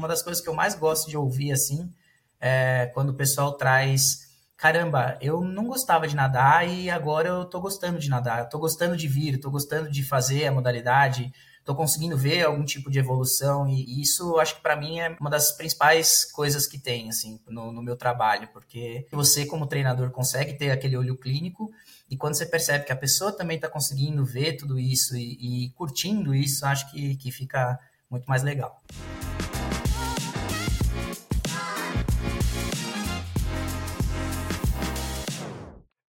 Uma das coisas que eu mais gosto de ouvir, assim, é quando o pessoal traz caramba, eu não gostava de nadar e agora eu tô gostando de nadar, eu tô gostando de vir, tô gostando de fazer a modalidade, tô conseguindo ver algum tipo de evolução e isso acho que para mim é uma das principais coisas que tem assim no, no, meu trabalho, porque você como treinador consegue ter aquele olho clínico e quando você percebe que a pessoa também está conseguindo ver tudo isso e, e curtindo isso, acho que, que fica muito mais legal.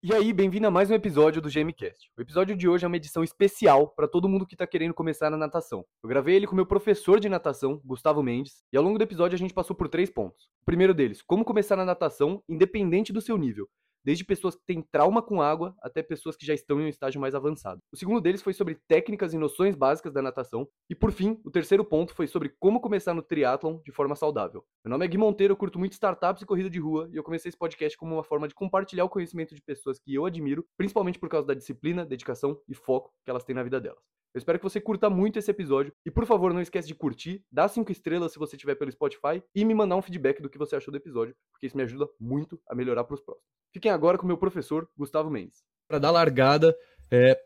E aí, bem-vindo a mais um episódio do GMcast. O episódio de hoje é uma edição especial para todo mundo que está querendo começar na natação. Eu gravei ele com meu professor de natação, Gustavo Mendes, e ao longo do episódio a gente passou por três pontos. O primeiro deles, como começar na natação independente do seu nível desde pessoas que têm trauma com água até pessoas que já estão em um estágio mais avançado. O segundo deles foi sobre técnicas e noções básicas da natação. E por fim, o terceiro ponto foi sobre como começar no triatlon de forma saudável. Meu nome é Gui Monteiro, eu curto muito startups e corrida de rua, e eu comecei esse podcast como uma forma de compartilhar o conhecimento de pessoas que eu admiro, principalmente por causa da disciplina, dedicação e foco que elas têm na vida delas. Eu espero que você curta muito esse episódio. E por favor, não esquece de curtir, dar cinco estrelas se você estiver pelo Spotify e me mandar um feedback do que você achou do episódio, porque isso me ajuda muito a melhorar para os próximos. Fiquem agora com o meu professor, Gustavo Mendes. Para dar largada, é,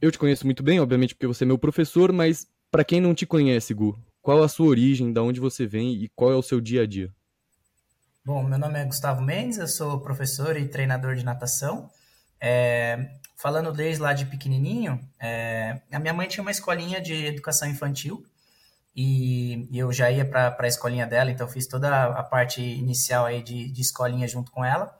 eu te conheço muito bem, obviamente, porque você é meu professor, mas para quem não te conhece, Gu, qual a sua origem, da onde você vem e qual é o seu dia a dia? Bom, meu nome é Gustavo Mendes, eu sou professor e treinador de natação. É, falando desde lá de pequenininho, é, a minha mãe tinha uma escolinha de educação infantil e, eu já ia para a escolinha dela, então fiz toda a parte inicial aí de, de escolinha junto com ela.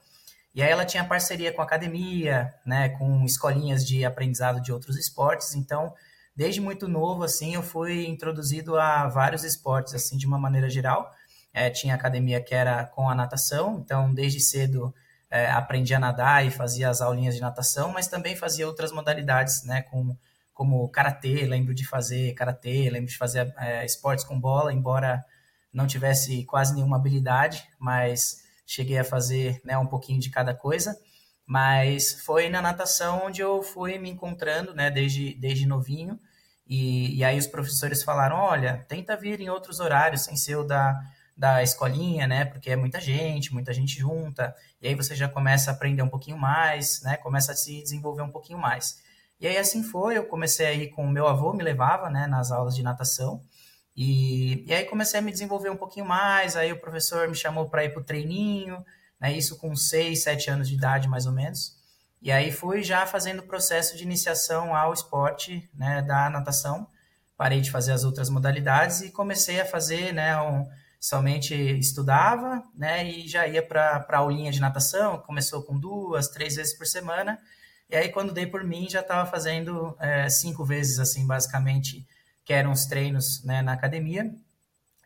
E aí ela tinha parceria com academia, né, com escolinhas de aprendizado de outros esportes. Então, desde muito novo, assim, eu fui introduzido a vários esportes, assim, de uma maneira geral. É, tinha academia que era com a natação, então desde cedo é, aprendi a nadar e fazia as aulinhas de natação, mas também fazia outras modalidades, né, com, como karatê, lembro de fazer karatê, lembro de fazer é, esportes com bola, embora não tivesse quase nenhuma habilidade, mas cheguei a fazer né, um pouquinho de cada coisa. Mas foi na natação onde eu fui me encontrando, né, desde, desde novinho. E, e aí os professores falaram: olha, tenta vir em outros horários, sem ser o da, da escolinha, né? Porque é muita gente, muita gente junta, e aí você já começa a aprender um pouquinho mais, né? Começa a se desenvolver um pouquinho mais. E aí assim foi, eu comecei aí com o meu avô, me levava, né, nas aulas de natação, e, e aí comecei a me desenvolver um pouquinho mais, aí o professor me chamou para ir para o treininho, né, isso com 6, 7 anos de idade mais ou menos, e aí fui já fazendo o processo de iniciação ao esporte, né, da natação, parei de fazer as outras modalidades e comecei a fazer, né, um, somente estudava, né, e já ia para a aulinha de natação, começou com duas, três vezes por semana, e aí quando dei por mim já estava fazendo é, cinco vezes, assim, basicamente, que eram os treinos né, na academia,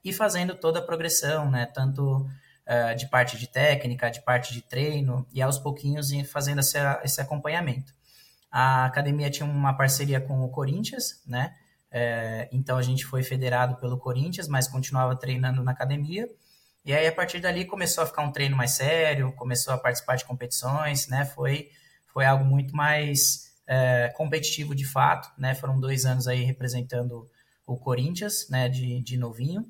e fazendo toda a progressão, né, tanto uh, de parte de técnica, de parte de treino, e aos pouquinhos fazendo esse, esse acompanhamento. A academia tinha uma parceria com o Corinthians, né, é, então a gente foi federado pelo Corinthians, mas continuava treinando na academia. E aí a partir dali começou a ficar um treino mais sério, começou a participar de competições, né? Foi foi algo muito mais é, competitivo de fato, né? Foram dois anos aí representando o Corinthians, né? De, de novinho.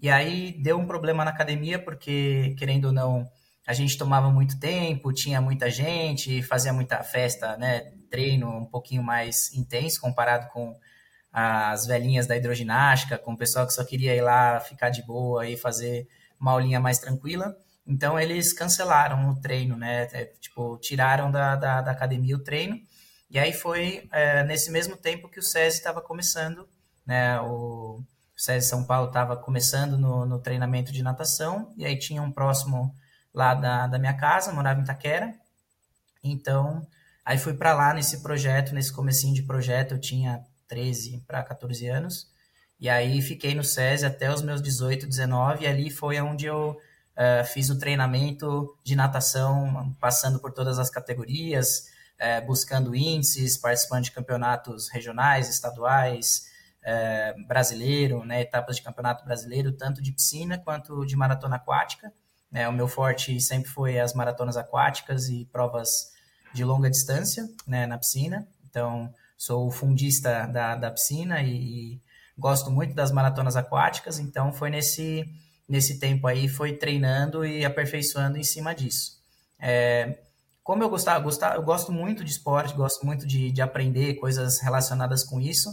E aí deu um problema na academia porque querendo ou não a gente tomava muito tempo, tinha muita gente, fazia muita festa, né? Treino um pouquinho mais intenso comparado com as velhinhas da hidroginástica, com o pessoal que só queria ir lá ficar de boa e fazer uma aulinha mais tranquila. Então eles cancelaram o treino, né? É, tipo, tiraram da, da, da, academia o treino. E aí foi é, nesse mesmo tempo que o SESI estava começando, né? O, SESI São Paulo estava começando no, no, treinamento de natação, e aí tinha um próximo lá da, da minha casa, morava em Taquera. Então, aí fui para lá nesse projeto, nesse comecinho de projeto, eu tinha 13 para 14 anos. E aí fiquei no SESI até os meus 18, 19, e ali foi onde eu uh, fiz o treinamento de natação, passando por todas as categorias, uh, buscando índices, participando de campeonatos regionais, estaduais, uh, brasileiro, né, etapas de campeonato brasileiro, tanto de piscina quanto de maratona aquática. Né, o meu forte sempre foi as maratonas aquáticas e provas de longa distância né, na piscina. Então, sou fundista da, da piscina e, e, gosto muito das maratonas aquáticas, então foi nesse, nesse tempo aí foi treinando e aperfeiçoando em cima disso. É, como eu gostava, gostava, eu gosto muito de esporte, gosto muito de, de aprender coisas relacionadas com isso.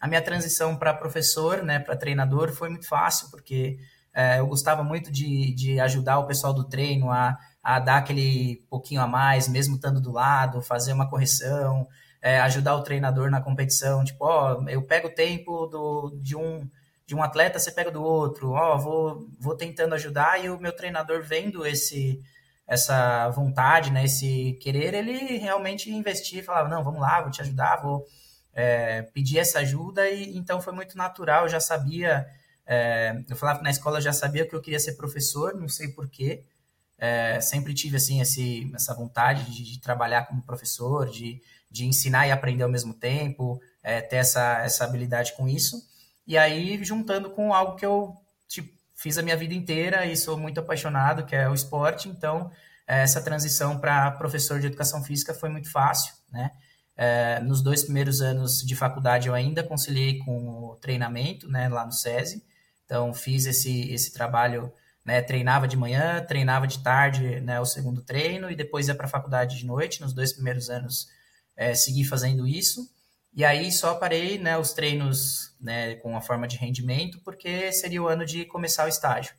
A minha transição para professor, né, para treinador, foi muito fácil, porque é, eu gostava muito de, de ajudar o pessoal do treino a, a dar aquele pouquinho a mais, mesmo estando do lado, fazer uma correção, é, ajudar o treinador na competição. Tipo, ó, eu pego o tempo do, de um de um atleta, você pega do outro. Ó, vou, vou tentando ajudar e o meu treinador vendo esse essa vontade, né, esse querer, ele realmente investir, falava, não, vamos lá, vou te ajudar, vou é, pedir essa ajuda, e então foi muito natural, eu já sabia, é, eu falava que na escola eu já sabia que eu queria ser professor, não sei porquê, é, sempre tive, assim, esse, essa vontade de, de, trabalhar como professor, de, de ensinar e aprender ao mesmo tempo, é, ter essa, essa habilidade com isso, e aí juntando com algo que eu tipo, fiz a minha vida inteira e sou muito apaixonado, que é o esporte, então é, essa transição para professor de educação física foi muito fácil, né? É, nos dois primeiros anos de faculdade eu ainda conciliei com o treinamento, né, lá no SESI, então fiz esse, esse trabalho, né, treinava de manhã, treinava de tarde, né, o segundo treino, e depois ia para a faculdade de noite, nos dois primeiros anos é, segui fazendo isso, e aí só parei né, os treinos né, com a forma de rendimento, porque seria o ano de começar o estágio.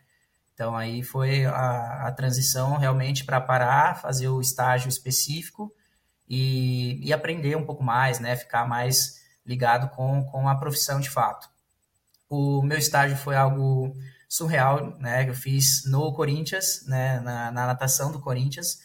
Então aí foi a, a transição realmente para parar, fazer o estágio específico e, e, aprender um pouco mais, né, ficar mais ligado com, com a profissão de fato. O meu estágio foi algo surreal, né, eu fiz no Corinthians, né, na, na natação do Corinthians,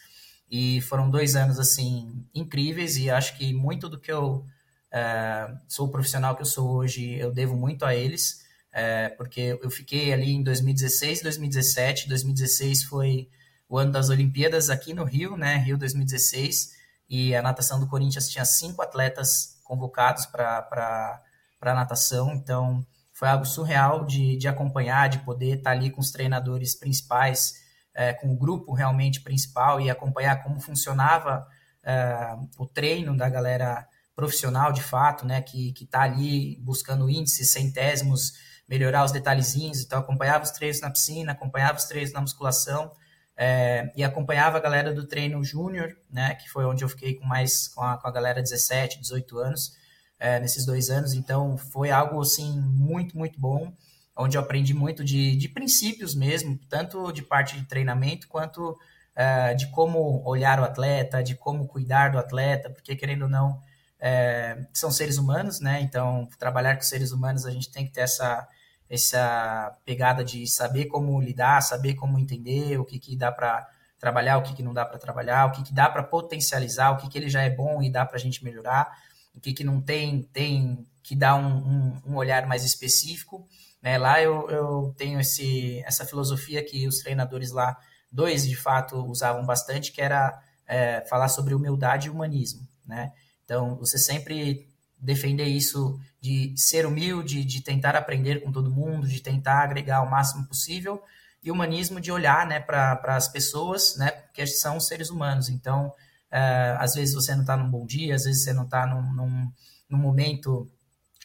e foram dois anos assim incríveis e acho que muito do que eu é, sou o profissional que eu sou hoje, eu devo muito a eles, é, porque eu fiquei ali em 2016, 2017. 2016 foi o ano das Olimpíadas aqui no Rio, né? Rio 2016. E a natação do Corinthians tinha cinco atletas convocados para a natação, então foi algo surreal de, de acompanhar, de poder estar ali com os treinadores principais, é, com o grupo realmente principal e acompanhar como funcionava é, o treino da galera profissional de fato, né, que está ali buscando índices, centésimos, melhorar os detalhezinhos, então acompanhava os treinos na piscina, acompanhava os treinos na musculação é, e acompanhava a galera do treino júnior, né, que foi onde eu fiquei com mais com a, com a galera 17, 18 anos, é, nesses dois anos, então foi algo assim muito, muito bom, onde eu aprendi muito de, de princípios mesmo, tanto de parte de treinamento quanto é, de como olhar o atleta, de como cuidar do atleta, porque querendo ou não, é, são seres humanos, né? Então, trabalhar com seres humanos, a gente tem que ter essa, essa pegada de saber como lidar, saber como entender o que, que dá para trabalhar, o que, que não dá para trabalhar, o que, que dá para potencializar, o que, que ele já é bom e dá para a gente melhorar, o que, que não tem, tem que dar um, um, um olhar mais específico. Né? Lá eu, eu tenho esse, essa filosofia que os treinadores lá, dois de fato, usavam bastante, que era é, falar sobre humildade e humanismo. Né? Então, você sempre defender isso de ser humilde, de tentar aprender com todo mundo, de tentar agregar o máximo possível, e humanismo de olhar né, para as pessoas, né, que são seres humanos. Então, é, às vezes você não está num bom dia, às vezes você não está num, num, num momento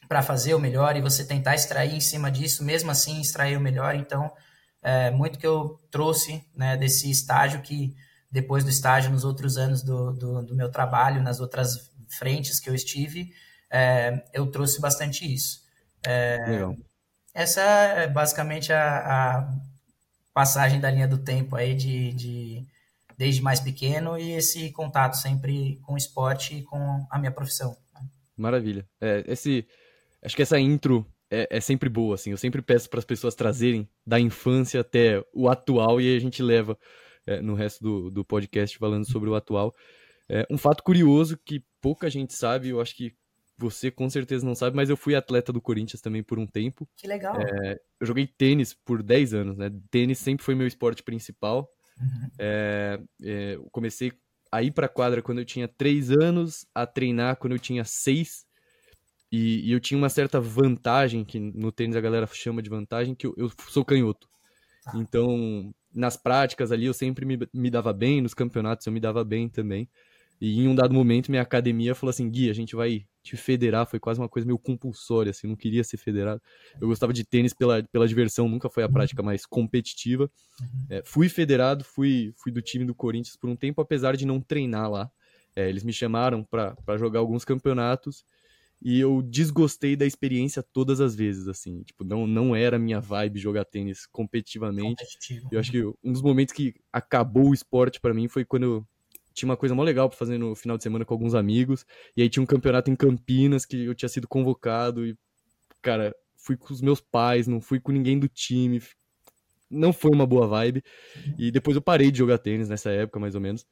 para fazer o melhor e você tentar extrair em cima disso, mesmo assim extrair o melhor. Então, é muito que eu trouxe né, desse estágio que depois do estágio nos outros anos do, do, do meu trabalho, nas outras frentes que eu estive, é, eu trouxe bastante isso. É, Legal. Essa é basicamente a, a, passagem da linha do tempo aí de, de desde mais pequeno e esse contato sempre com o esporte e com a minha profissão. Maravilha. É, esse, acho que essa intro é, é sempre boa, assim. Eu sempre peço para as pessoas trazerem da infância até o atual e a gente leva é, no resto do, do podcast falando sobre o atual. É, um fato curioso que pouca gente sabe, eu acho que você com certeza não sabe, mas eu fui atleta do Corinthians também por um tempo. Que legal. É, eu joguei tênis por 10 anos, né? Tênis sempre foi meu esporte principal. É, é, eu comecei a ir pra quadra quando eu tinha 3 anos, a treinar quando eu tinha 6. E, e, eu tinha uma certa vantagem, que no tênis a galera chama de vantagem, que eu, eu sou canhoto. Ah. Então, nas práticas ali eu sempre me, me dava bem, nos campeonatos eu me dava bem também. E em um dado momento, minha academia falou assim: Gui, a gente vai te federar foi quase uma coisa meio compulsória, assim, não queria ser federado. Eu gostava de tênis pela, pela diversão, nunca foi a uhum. prática mais competitiva. Uhum. É, fui federado, fui, fui do time do Corinthians por um tempo, apesar de não treinar lá. É, eles me chamaram para jogar alguns campeonatos e eu desgostei da experiência todas as vezes, assim, tipo, não, não era minha vibe jogar tênis competitivamente. Eu acho que um dos momentos que acabou o esporte para mim foi quando eu tinha uma coisa mó legal pra fazer no final de semana com alguns amigos, e aí tinha um campeonato em Campinas que eu tinha sido convocado e, cara, fui com os meus pais, não fui com ninguém do time, não foi uma boa vibe, e depois eu parei de jogar tênis nessa época, mais ou menos,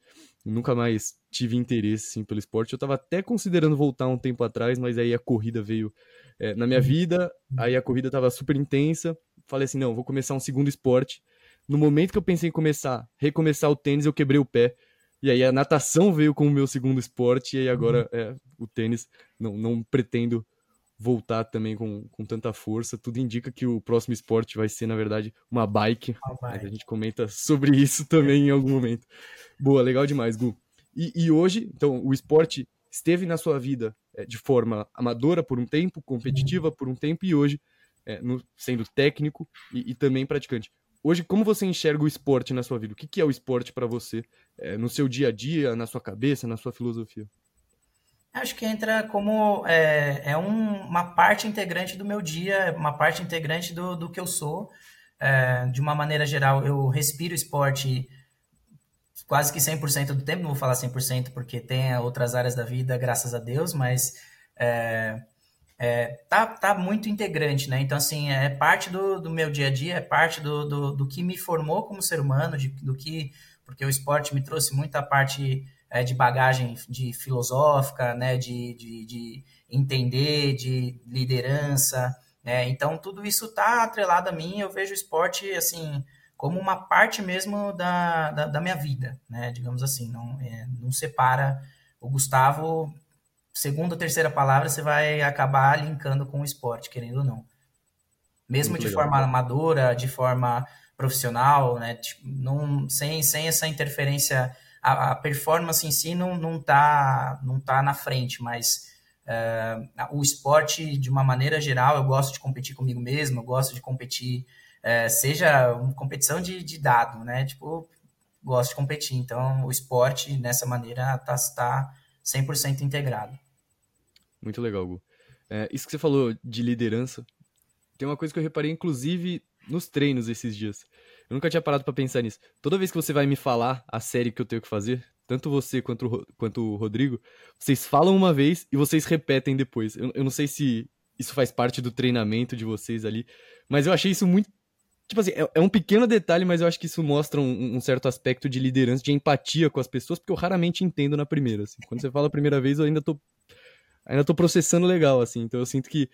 nunca mais tive interesse assim, pelo esporte. Eu tava até considerando voltar um tempo atrás, mas aí a corrida veio é, na minha vida, aí a corrida tava super intensa. Falei assim: não, vou começar um segundo esporte. No momento que eu pensei em começar, recomeçar o tênis, eu quebrei o pé. E aí a natação veio como meu segundo esporte, e aí agora é, o tênis não, não pretendo voltar também com, com tanta força. Tudo indica que o próximo esporte vai ser, na verdade, uma bike. Mas a gente comenta sobre isso também em algum momento. Boa, legal demais, Gu. E, e hoje, então, o esporte esteve na sua vida é, de forma amadora por um tempo, competitiva por um tempo, e hoje é, no, sendo técnico e, e, também praticante. Hoje, como você enxerga o esporte na sua vida? O que, que é o esporte para você é, no seu dia a dia, na sua cabeça, na sua filosofia? Acho que entra como é, é um, uma parte integrante do meu dia, uma parte integrante do, do que eu sou. É, de uma maneira geral, eu respiro esporte quase que 100% do tempo, não vou falar 100% porque tem outras áreas da vida, graças a Deus, mas é, é, tá, tá muito integrante, né? Então, assim, é parte do, do meu dia a dia, é parte do, do, do que me formou como ser humano, de, do que, porque o esporte me trouxe muita parte é, de bagagem de filosófica, né, de, de, de entender, de liderança, né, então tudo isso está atrelado a mim, eu vejo o esporte, assim, como uma parte mesmo da, da, da minha vida, né, digamos assim, não, é, não separa o Gustavo, segunda ou terceira palavra, você vai acabar linkando com o esporte, querendo ou não. Mesmo Muito de legal. forma amadora, de forma profissional, né, tipo, não, sem, sem essa interferência a, a performance em si não, não, tá, não tá na frente, mas uh, o esporte, de uma maneira geral, eu gosto de competir comigo mesmo, eu gosto de competir, uh, seja uma competição de, de dado, né? Tipo, gosto de competir. Então, o esporte, nessa maneira, está tá 100% integrado. Muito legal, Gu. É, isso que você falou de liderança, tem uma coisa que eu reparei, inclusive, nos treinos esses dias. Eu nunca tinha parado para pensar nisso. Toda vez que você vai me falar a série que eu tenho que fazer, tanto você quanto o, quanto o Rodrigo, vocês falam uma vez e vocês repetem depois. Eu, eu não sei se isso faz parte do treinamento de vocês ali, mas eu achei isso muito. Tipo assim, é, é um pequeno detalhe, mas eu acho que isso mostra um, um, certo aspecto de liderança, de empatia com as pessoas, porque eu raramente entendo na primeira. Assim. Quando você fala a primeira vez, eu ainda tô. Ainda tô processando legal, assim. Então eu sinto que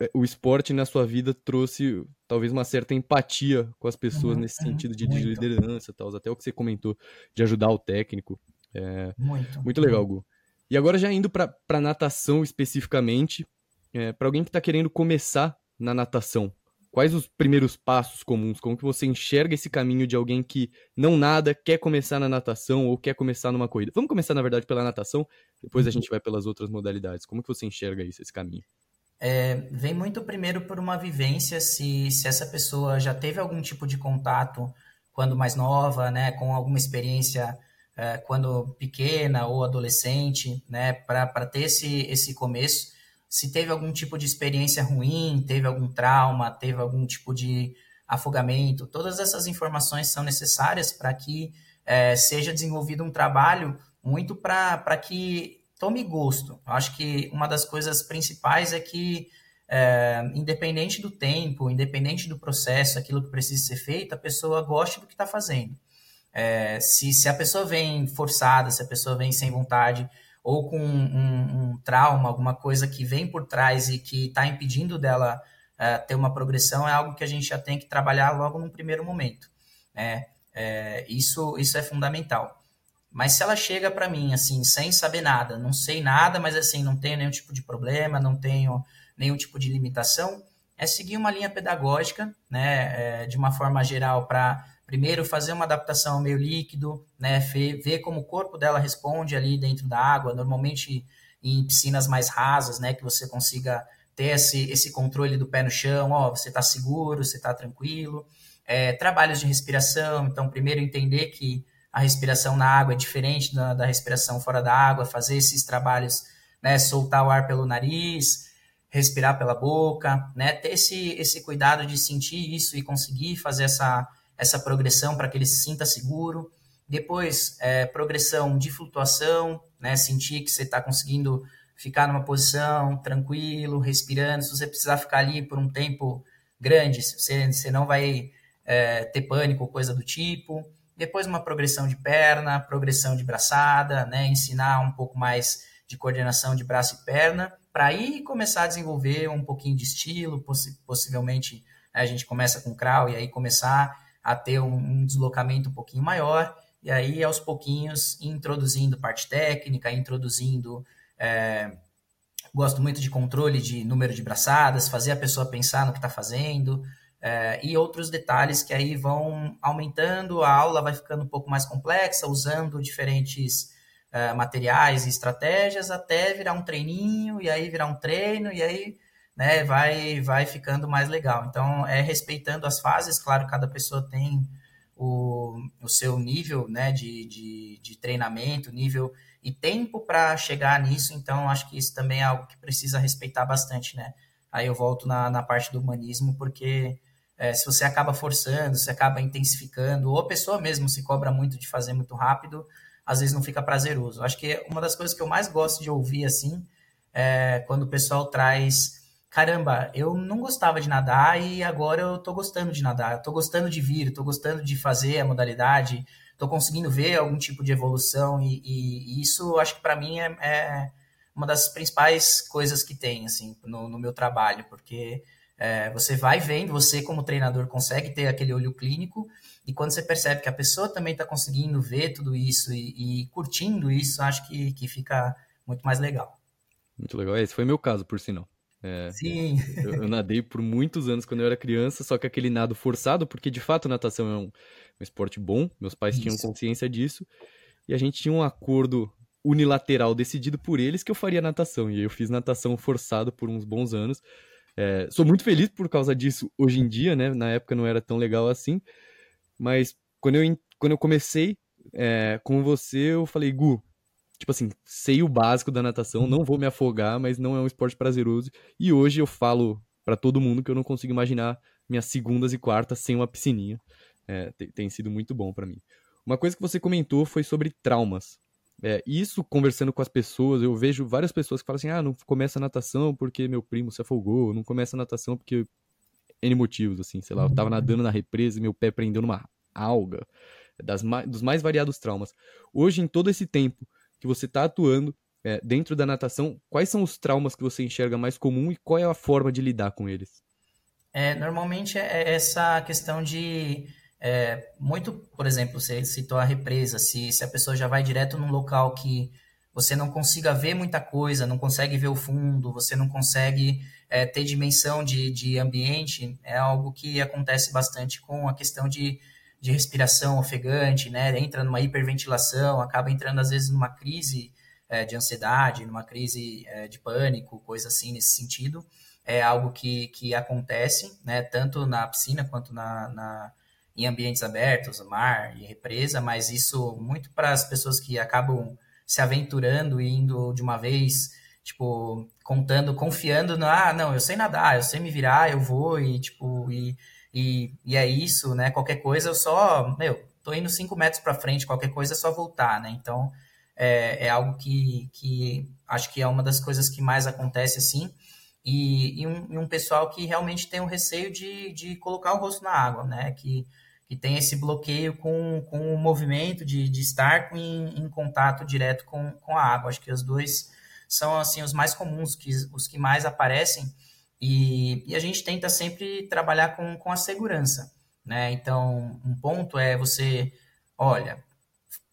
é, o esporte na sua vida trouxe talvez uma certa empatia com as pessoas uhum, nesse sentido de, de liderança, tal, até o que você comentou de ajudar o técnico. É, muito, muito legal, Gu. E agora já indo para natação especificamente, é, para alguém que está querendo começar na natação, quais os primeiros passos comuns? Como que você enxerga esse caminho de alguém que não nada, quer começar na natação ou quer começar numa corrida? Vamos começar, na verdade, pela natação, depois a uhum. gente vai pelas outras modalidades. Como que você enxerga isso, esse caminho? é, vem muito primeiro por uma vivência, se, se essa pessoa já teve algum tipo de contato quando mais nova, né, com alguma experiência é, quando pequena ou adolescente, né, para ter esse, esse começo. Se teve algum tipo de experiência ruim, teve algum trauma, teve algum tipo de afogamento, todas essas informações são necessárias para que é, seja desenvolvido um trabalho muito para que tome gosto. Eu acho que uma das coisas principais é que, é, independente do tempo, independente do processo, aquilo que precisa ser feito, a pessoa goste do que está fazendo. É, se, se a pessoa vem forçada, se a pessoa vem sem vontade, ou com um, um trauma, alguma coisa que vem por trás e que está impedindo dela é, ter uma progressão, é algo que a gente já tem que trabalhar logo no primeiro momento. Né? É, isso, isso é fundamental. Mas se ela chega para mim assim, sem saber nada, não sei nada, mas assim, não tenho nenhum tipo de problema, não tenho nenhum tipo de limitação, é seguir uma linha pedagógica, né, é, de uma forma geral, para primeiro fazer uma adaptação ao meio líquido, né, ver, como o corpo dela responde ali dentro da água. Normalmente em piscinas mais rasas, né, que você consiga ter esse, esse controle do pé no chão, ó, você está seguro, você está tranquilo. É, trabalhos de respiração, então primeiro entender que a respiração na água é diferente da, da respiração fora da água, fazer esses trabalhos, né, soltar o ar pelo nariz, respirar pela boca, né, ter esse, esse cuidado de sentir isso e conseguir fazer essa, essa progressão para que ele se sinta seguro. Depois, é, progressão de flutuação, né, sentir que você está conseguindo ficar numa posição tranquilo, respirando. Se você precisar ficar ali por um tempo grande, você, você não vai é, ter pânico ou coisa do tipo. Depois, uma progressão de perna, progressão de braçada, né, ensinar um pouco mais de coordenação de braço e perna, para aí começar a desenvolver um pouquinho de estilo, possi possivelmente né, a gente começa com crawl e aí começar a ter um, um, deslocamento um pouquinho maior, e aí aos pouquinhos introduzindo parte técnica, introduzindo. É, gosto muito de controle de número de braçadas, fazer a pessoa pensar no que está fazendo, é, e outros detalhes que aí vão aumentando, a aula vai ficando um pouco mais complexa, usando diferentes uh, materiais e estratégias até virar um treininho, e aí virar um treino, e aí né, vai, vai ficando mais legal. Então, é respeitando as fases, claro, cada pessoa tem o, o seu nível né, de, de, de treinamento, nível e tempo para chegar nisso, então acho que isso também é algo que precisa respeitar bastante, né? Aí eu volto na, na parte do humanismo, porque é, se você acaba forçando, se acaba intensificando, ou a pessoa mesmo se cobra muito de fazer muito rápido, às vezes não fica prazeroso. Acho que uma das coisas que eu mais gosto de ouvir, assim, é quando o pessoal traz caramba, eu não gostava de nadar e agora eu tô gostando de nadar, eu tô gostando de vir, tô gostando de fazer a modalidade, tô conseguindo ver algum tipo de evolução e, e, isso acho que para mim é, é, uma das principais coisas que tem assim no, no meu trabalho, porque é, você vai vendo, você como treinador consegue ter aquele olho clínico e quando você percebe que a pessoa também está conseguindo ver tudo isso e, e, curtindo isso, acho que, que fica muito mais legal. Muito legal. Esse foi meu caso, por sinal. É, Sim. Eu, eu, nadei por muitos anos quando eu era criança, só que aquele nado forçado, porque de fato natação é um, um esporte bom, meus pais isso. tinham consciência disso, e a gente tinha um acordo unilateral decidido por eles que eu faria natação, e eu fiz natação forçado por uns bons anos. É, sou muito feliz por causa disso hoje em dia, né? Na época não era tão legal assim, mas quando eu, quando eu comecei é, com você, eu falei, Gu, tipo assim, sei o básico da natação, não vou me afogar, mas não é um esporte prazeroso. E hoje eu falo para todo mundo que eu não consigo imaginar minhas segundas e quartas sem uma piscininha. É, tem, tem, sido muito bom para mim. Uma coisa que você comentou foi sobre traumas. É, isso, conversando com as pessoas, eu vejo várias pessoas que falam assim: ah, não começa a natação porque meu primo se afogou, não começa a natação porque N motivos, assim, sei lá, eu tava nadando na represa e meu pé prendeu numa alga, das dos mais variados traumas. Hoje, em todo esse tempo que você tá atuando é, dentro da natação, quais são os traumas que você enxerga mais comum e qual é a forma de lidar com eles? É, normalmente é essa questão de é, muito, por exemplo, você citou a represa, se, se a pessoa já vai direto num local que você não consiga ver muita coisa, não consegue ver o fundo, você não consegue é, ter dimensão de, de ambiente, é algo que acontece bastante com a questão de, de respiração ofegante, né? Entra numa hiperventilação, acaba entrando às vezes numa crise é, de ansiedade, numa crise é, de pânico, coisa assim nesse sentido. É algo que, que acontece, né? Tanto na piscina quanto na, na em ambientes abertos, mar e represa, mas isso muito para as pessoas que acabam se aventurando e indo de uma vez, tipo, contando, confiando no, ah, não, eu sei nadar, eu sei me virar, eu vou e, tipo, e, e, e é isso, né? Qualquer coisa eu só, meu, tô indo cinco metros para frente, qualquer coisa é só voltar, né? Então, é, é algo que, que acho que é uma das coisas que mais acontece, assim, e, e, um, e um pessoal que realmente tem um receio de, de colocar o rosto na água, né? Que que tem esse bloqueio com, com o movimento de, de estar em, em contato direto com, com a água. Acho que os dois são assim os mais comuns, que, os que mais aparecem, e, e a gente tenta sempre trabalhar com, com a segurança. Né? Então, um ponto é você, olha,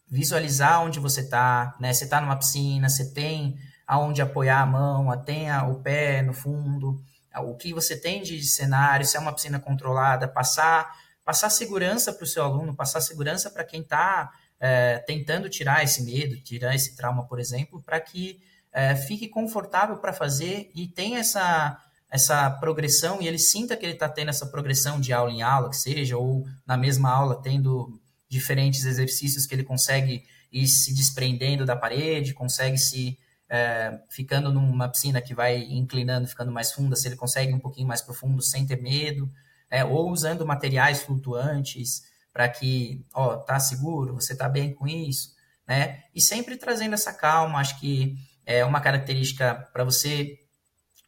visualizar onde você está, né? Você está numa piscina, você tem aonde apoiar a mão, tem o pé no fundo, o que você tem de cenário, se é uma piscina controlada, passar passar segurança para o seu aluno, passar segurança para quem está é, tentando tirar esse medo, tirar esse trauma, por exemplo, para que é, fique confortável para fazer e tenha essa, essa progressão e ele sinta que ele está tendo essa progressão de aula em aula, que seja, ou na mesma aula tendo diferentes exercícios que ele consegue ir se desprendendo da parede, consegue se é, ficando numa piscina que vai inclinando, ficando mais funda, se ele consegue um pouquinho mais profundo sem ter medo, é, ou usando materiais flutuantes para que, ó, tá seguro, você tá bem com isso, né? E sempre trazendo essa calma, acho que é uma característica para você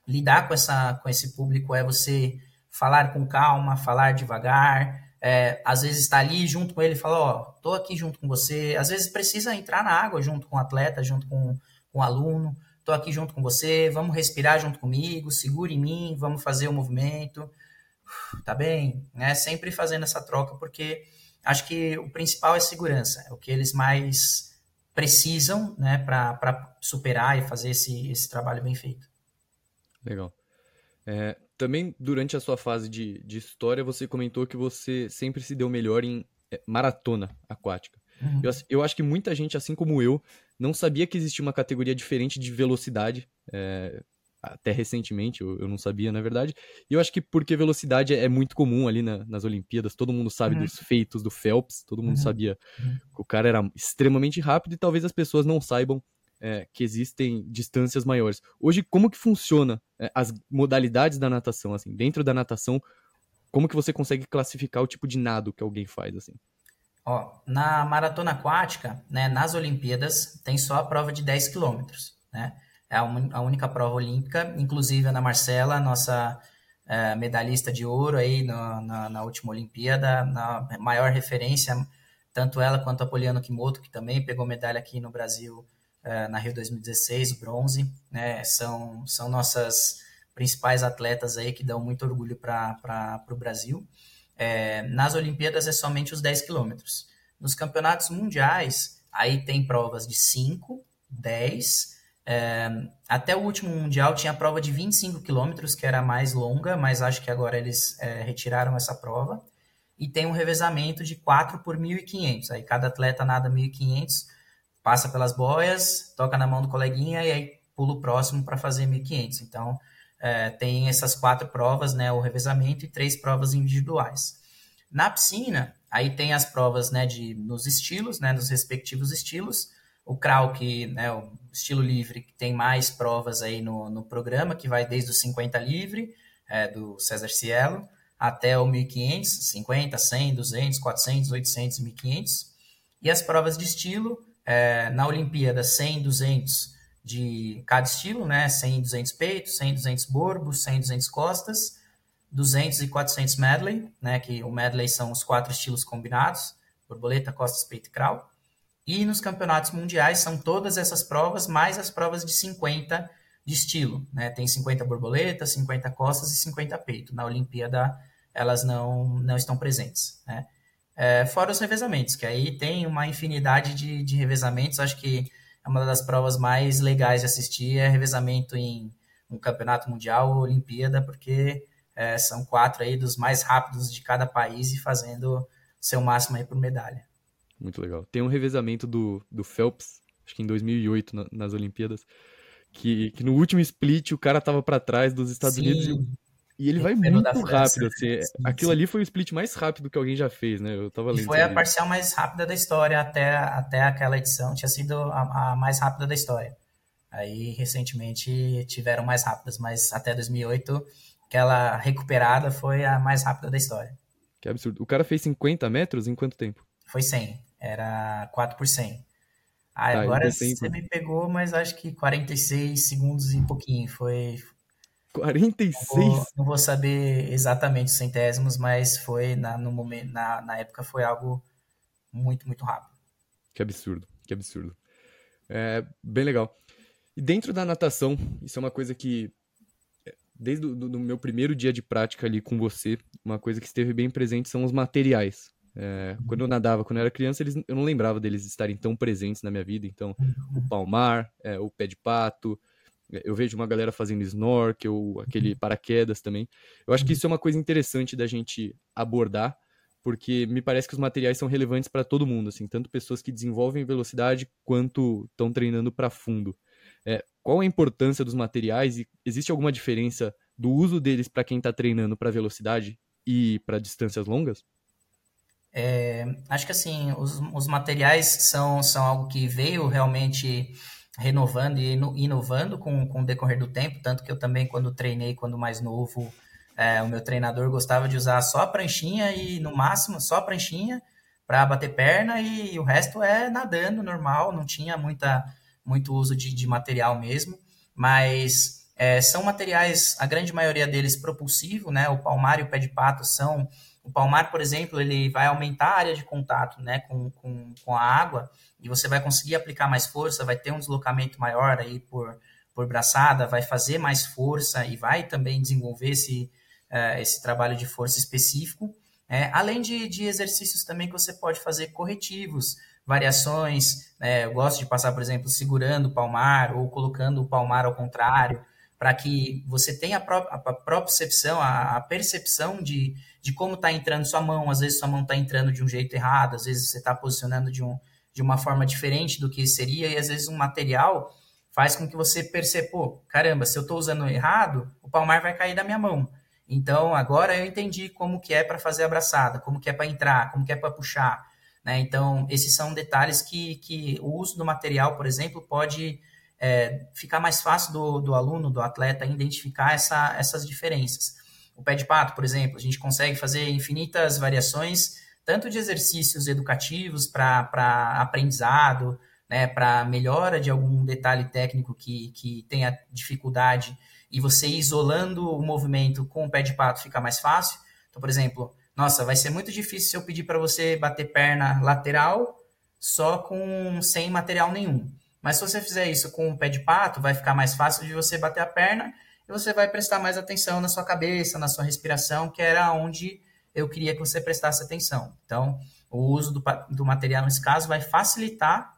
lidar com, essa, com esse público é você falar com calma, falar devagar, é, às vezes está ali junto com ele e fala, ó, oh, tô aqui junto com você. Às vezes precisa entrar na água junto com o atleta, junto com, com o aluno. Tô aqui junto com você, vamos respirar junto comigo, segure em mim, vamos fazer o movimento. Tá bem? Né? Sempre fazendo essa troca, porque acho que o principal é segurança, é o que eles mais precisam né, para superar e fazer esse, esse trabalho bem feito. Legal. É, também durante a sua fase de, de história, você comentou que você sempre se deu melhor em é, maratona aquática. Uhum. Eu, eu, acho que muita gente, assim como eu, não sabia que existia uma categoria diferente de velocidade. É, até recentemente, eu, eu, não sabia, na verdade. E eu acho que porque velocidade é, é muito comum ali na, nas Olimpíadas, todo mundo sabe uhum. dos feitos do Phelps, todo mundo uhum. sabia uhum. que o cara era extremamente rápido e talvez as pessoas não saibam é, que existem distâncias maiores. Hoje, como que funciona é, as modalidades da natação, assim, dentro da natação, como que você consegue classificar o tipo de nado que alguém faz, assim? Ó, na maratona aquática, né, nas Olimpíadas, tem só a prova de 10 quilômetros, né? é a, única prova olímpica, inclusive a Ana Marcela, nossa é, medalhista de ouro aí no, na, na, última Olimpíada, na maior referência, tanto ela quanto a Poliana Kimoto, que também pegou medalha aqui no Brasil na Rio 2016, bronze, né, são, são nossas principais atletas aí que dão muito orgulho para o Brasil. É, nas Olimpíadas é somente os 10 quilômetros. Nos campeonatos mundiais, aí tem provas de 5, 10, é, até o último Mundial tinha a prova de 25 quilômetros, que era a mais longa, mas acho que agora eles é, retiraram essa prova. E tem um revezamento de 4 por 1.500. Aí cada atleta nada 1.500, passa pelas boias, toca na mão do coleguinha e aí pula o próximo para fazer 1.500. Então, é, tem essas quatro provas, né, o revezamento, e três provas individuais. Na piscina, aí tem as provas né, de, nos estilos, né, nos respectivos estilos, o crawl, que né, o estilo livre, que tem mais provas aí no, no programa, que vai desde os 50 livre, é, do César Cielo, até o 1500, 50, 100, 200, 400, 800, 1500. E as provas de estilo, é, na Olimpíada, 100, 200 de cada estilo, né? 100, 200 peitos, 100, 200 borbos, 100, 200 costas, 200 e 400 medley, né? Que o medley são os quatro estilos combinados, borboleta, costas, peito e crawl. E nos campeonatos mundiais são todas essas provas, mais as provas de 50 de estilo. Né? Tem 50 borboletas, 50 costas e 50 peito. Na Olimpíada elas não, não estão presentes. Né? É, fora os revezamentos, que aí tem uma infinidade de, de revezamentos. Acho que é uma das provas mais legais de assistir é revezamento em um campeonato mundial ou Olimpíada, porque é, são quatro aí dos mais rápidos de cada país e fazendo seu máximo aí por medalha. Muito legal. Tem um revezamento do, do Phelps, acho que em 2008, na, nas Olimpíadas, que, que no último split o cara tava para trás dos Estados Sim. Unidos e, e ele vai muito rápido, assim. Sim, Aquilo sim. ali foi o split mais rápido que alguém já fez, né? Eu tava lendo. E foi a parcial mais rápida da história até, até aquela edição, tinha sido a, a mais rápida da história. Aí, recentemente, tiveram mais rápidas, mas até 2008, aquela recuperada foi a mais rápida da história. Que absurdo. O cara fez 50 metros em quanto tempo? Foi 100 era 4 por 100. Ah, tá, agora você me pegou, mas acho que 46 segundos e pouquinho. Foi. 46? Não vou, não vou saber exatamente os centésimos, mas foi na, no momento, na, na época foi algo muito, muito rápido. Que absurdo, que absurdo. É, bem legal. E dentro da natação, isso é uma coisa que, é, desde o meu primeiro dia de prática ali com você, uma coisa que esteve bem presente são os materiais. É, quando eu nadava, quando eu era criança, eles, eu não lembrava deles estarem tão presentes na minha vida. Então, o palmar, é, o pé de pato, eu vejo uma galera fazendo snorkel, aquele paraquedas também. Eu acho que isso é uma coisa interessante da gente abordar, porque me parece que os materiais são relevantes para todo mundo, assim, tanto pessoas que desenvolvem velocidade quanto estão treinando para fundo. É, qual a importância dos materiais e existe alguma diferença do uso deles para quem está treinando para velocidade e para distâncias longas? É, acho que assim, os, os, materiais são, são algo que veio realmente renovando e inovando com, com o decorrer do tempo, tanto que eu também, quando treinei, quando mais novo, é, o meu treinador gostava de usar só a pranchinha e, no máximo, só a pranchinha para bater perna e, e o resto é nadando normal, não tinha muita, muito uso de, de material mesmo, mas é, são materiais, a grande maioria deles propulsivo, né? O palmar e o pé de pato são o palmar, por exemplo, ele vai aumentar a área de contato né, com, com, com a água e você vai conseguir aplicar mais força, vai ter um deslocamento maior aí por, por braçada, vai fazer mais força e vai também desenvolver esse, uh, esse trabalho de força específico. É, além de, de exercícios também que você pode fazer corretivos, variações. Né, eu gosto de passar, por exemplo, segurando o palmar ou colocando o palmar ao contrário para que você tenha a, pró a propriocepção, a, a, percepção de, de como está entrando sua mão. Às vezes sua mão está entrando de um jeito errado, às vezes você está posicionando de, um, de uma forma diferente do que seria, e às vezes um material faz com que você perceba, caramba, se eu estou usando errado, o palmar vai cair da minha mão. Então, agora eu entendi como que é para fazer a abraçada, como que é para entrar, como que é para puxar. Né? Então, esses são detalhes que, que o uso do material, por exemplo, pode é, ficar mais fácil do, do aluno, do atleta, identificar essa, essas diferenças. O pé de pato, por exemplo, a gente consegue fazer infinitas variações, tanto de exercícios educativos para aprendizado, né, para melhora de algum detalhe técnico que, que tenha dificuldade, e você isolando o movimento com o pé de pato fica mais fácil. Então, por exemplo, nossa, vai ser muito difícil se eu pedir para você bater perna lateral só com sem material nenhum. Mas se você fizer isso com o pé de pato, vai ficar mais fácil de você bater a perna e você vai prestar mais atenção na sua cabeça, na sua respiração, que era onde eu queria que você prestasse atenção. Então, o uso do, do material nesse caso vai facilitar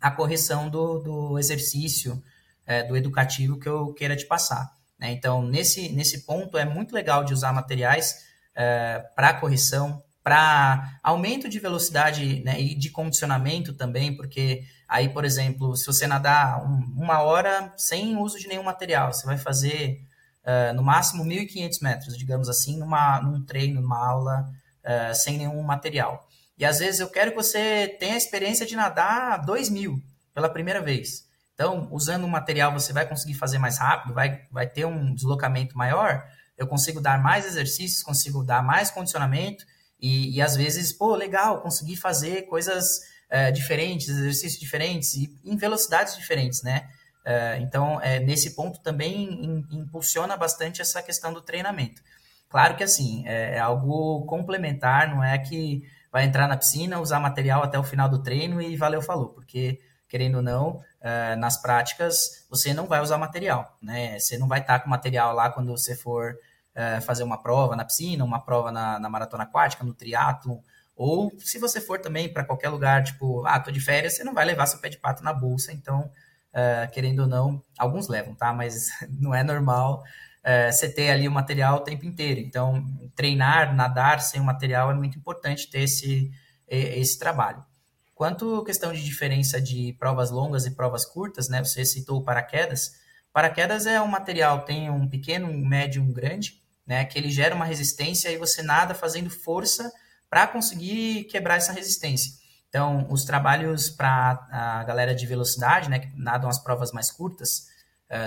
a correção do, do exercício, é, do educativo que eu queira te passar. Né? Então, nesse, nesse ponto, é muito legal de usar materiais é, para correção, para aumento de velocidade né, e de condicionamento também, porque aí, por exemplo, se você nadar um, uma hora sem uso de nenhum material, você vai fazer uh, no máximo 1.500 metros, digamos assim, numa, num treino, numa aula, uh, sem nenhum material. E às vezes eu quero que você tenha a experiência de nadar 2.000 pela primeira vez. Então, usando o material, você vai conseguir fazer mais rápido, vai, vai ter um deslocamento maior, eu consigo dar mais exercícios, consigo dar mais condicionamento, e, e às vezes, pô, legal, consegui fazer coisas é, diferentes, exercícios diferentes e em velocidades diferentes, né? É, então, é, nesse ponto também impulsiona bastante essa questão do treinamento. Claro que, assim, é, é, algo complementar, não é que vai entrar na piscina, usar material até o final do treino e valeu, falou, porque, querendo ou não, nas práticas, você não vai usar material, né? Você não vai estar com material lá quando você for fazer uma prova na piscina, uma prova na, na maratona aquática, no triatlo, ou se você for também para qualquer lugar, tipo, ah, tô de férias, você não vai levar seu pé de pato na bolsa, então, é, querendo ou não, alguns levam, tá? Mas não é normal é, você ter ali o material o tempo inteiro. Então, treinar, nadar sem o material é muito importante ter esse, esse trabalho. Quanto à questão de diferença de provas longas e provas curtas, né? Você citou o paraquedas. Paraquedas é um material, tem um pequeno, um médio, um grande né? Que ele gera uma resistência e você nada fazendo força para conseguir quebrar essa resistência. Então, os trabalhos para a galera de velocidade, né, que nadam as provas mais curtas,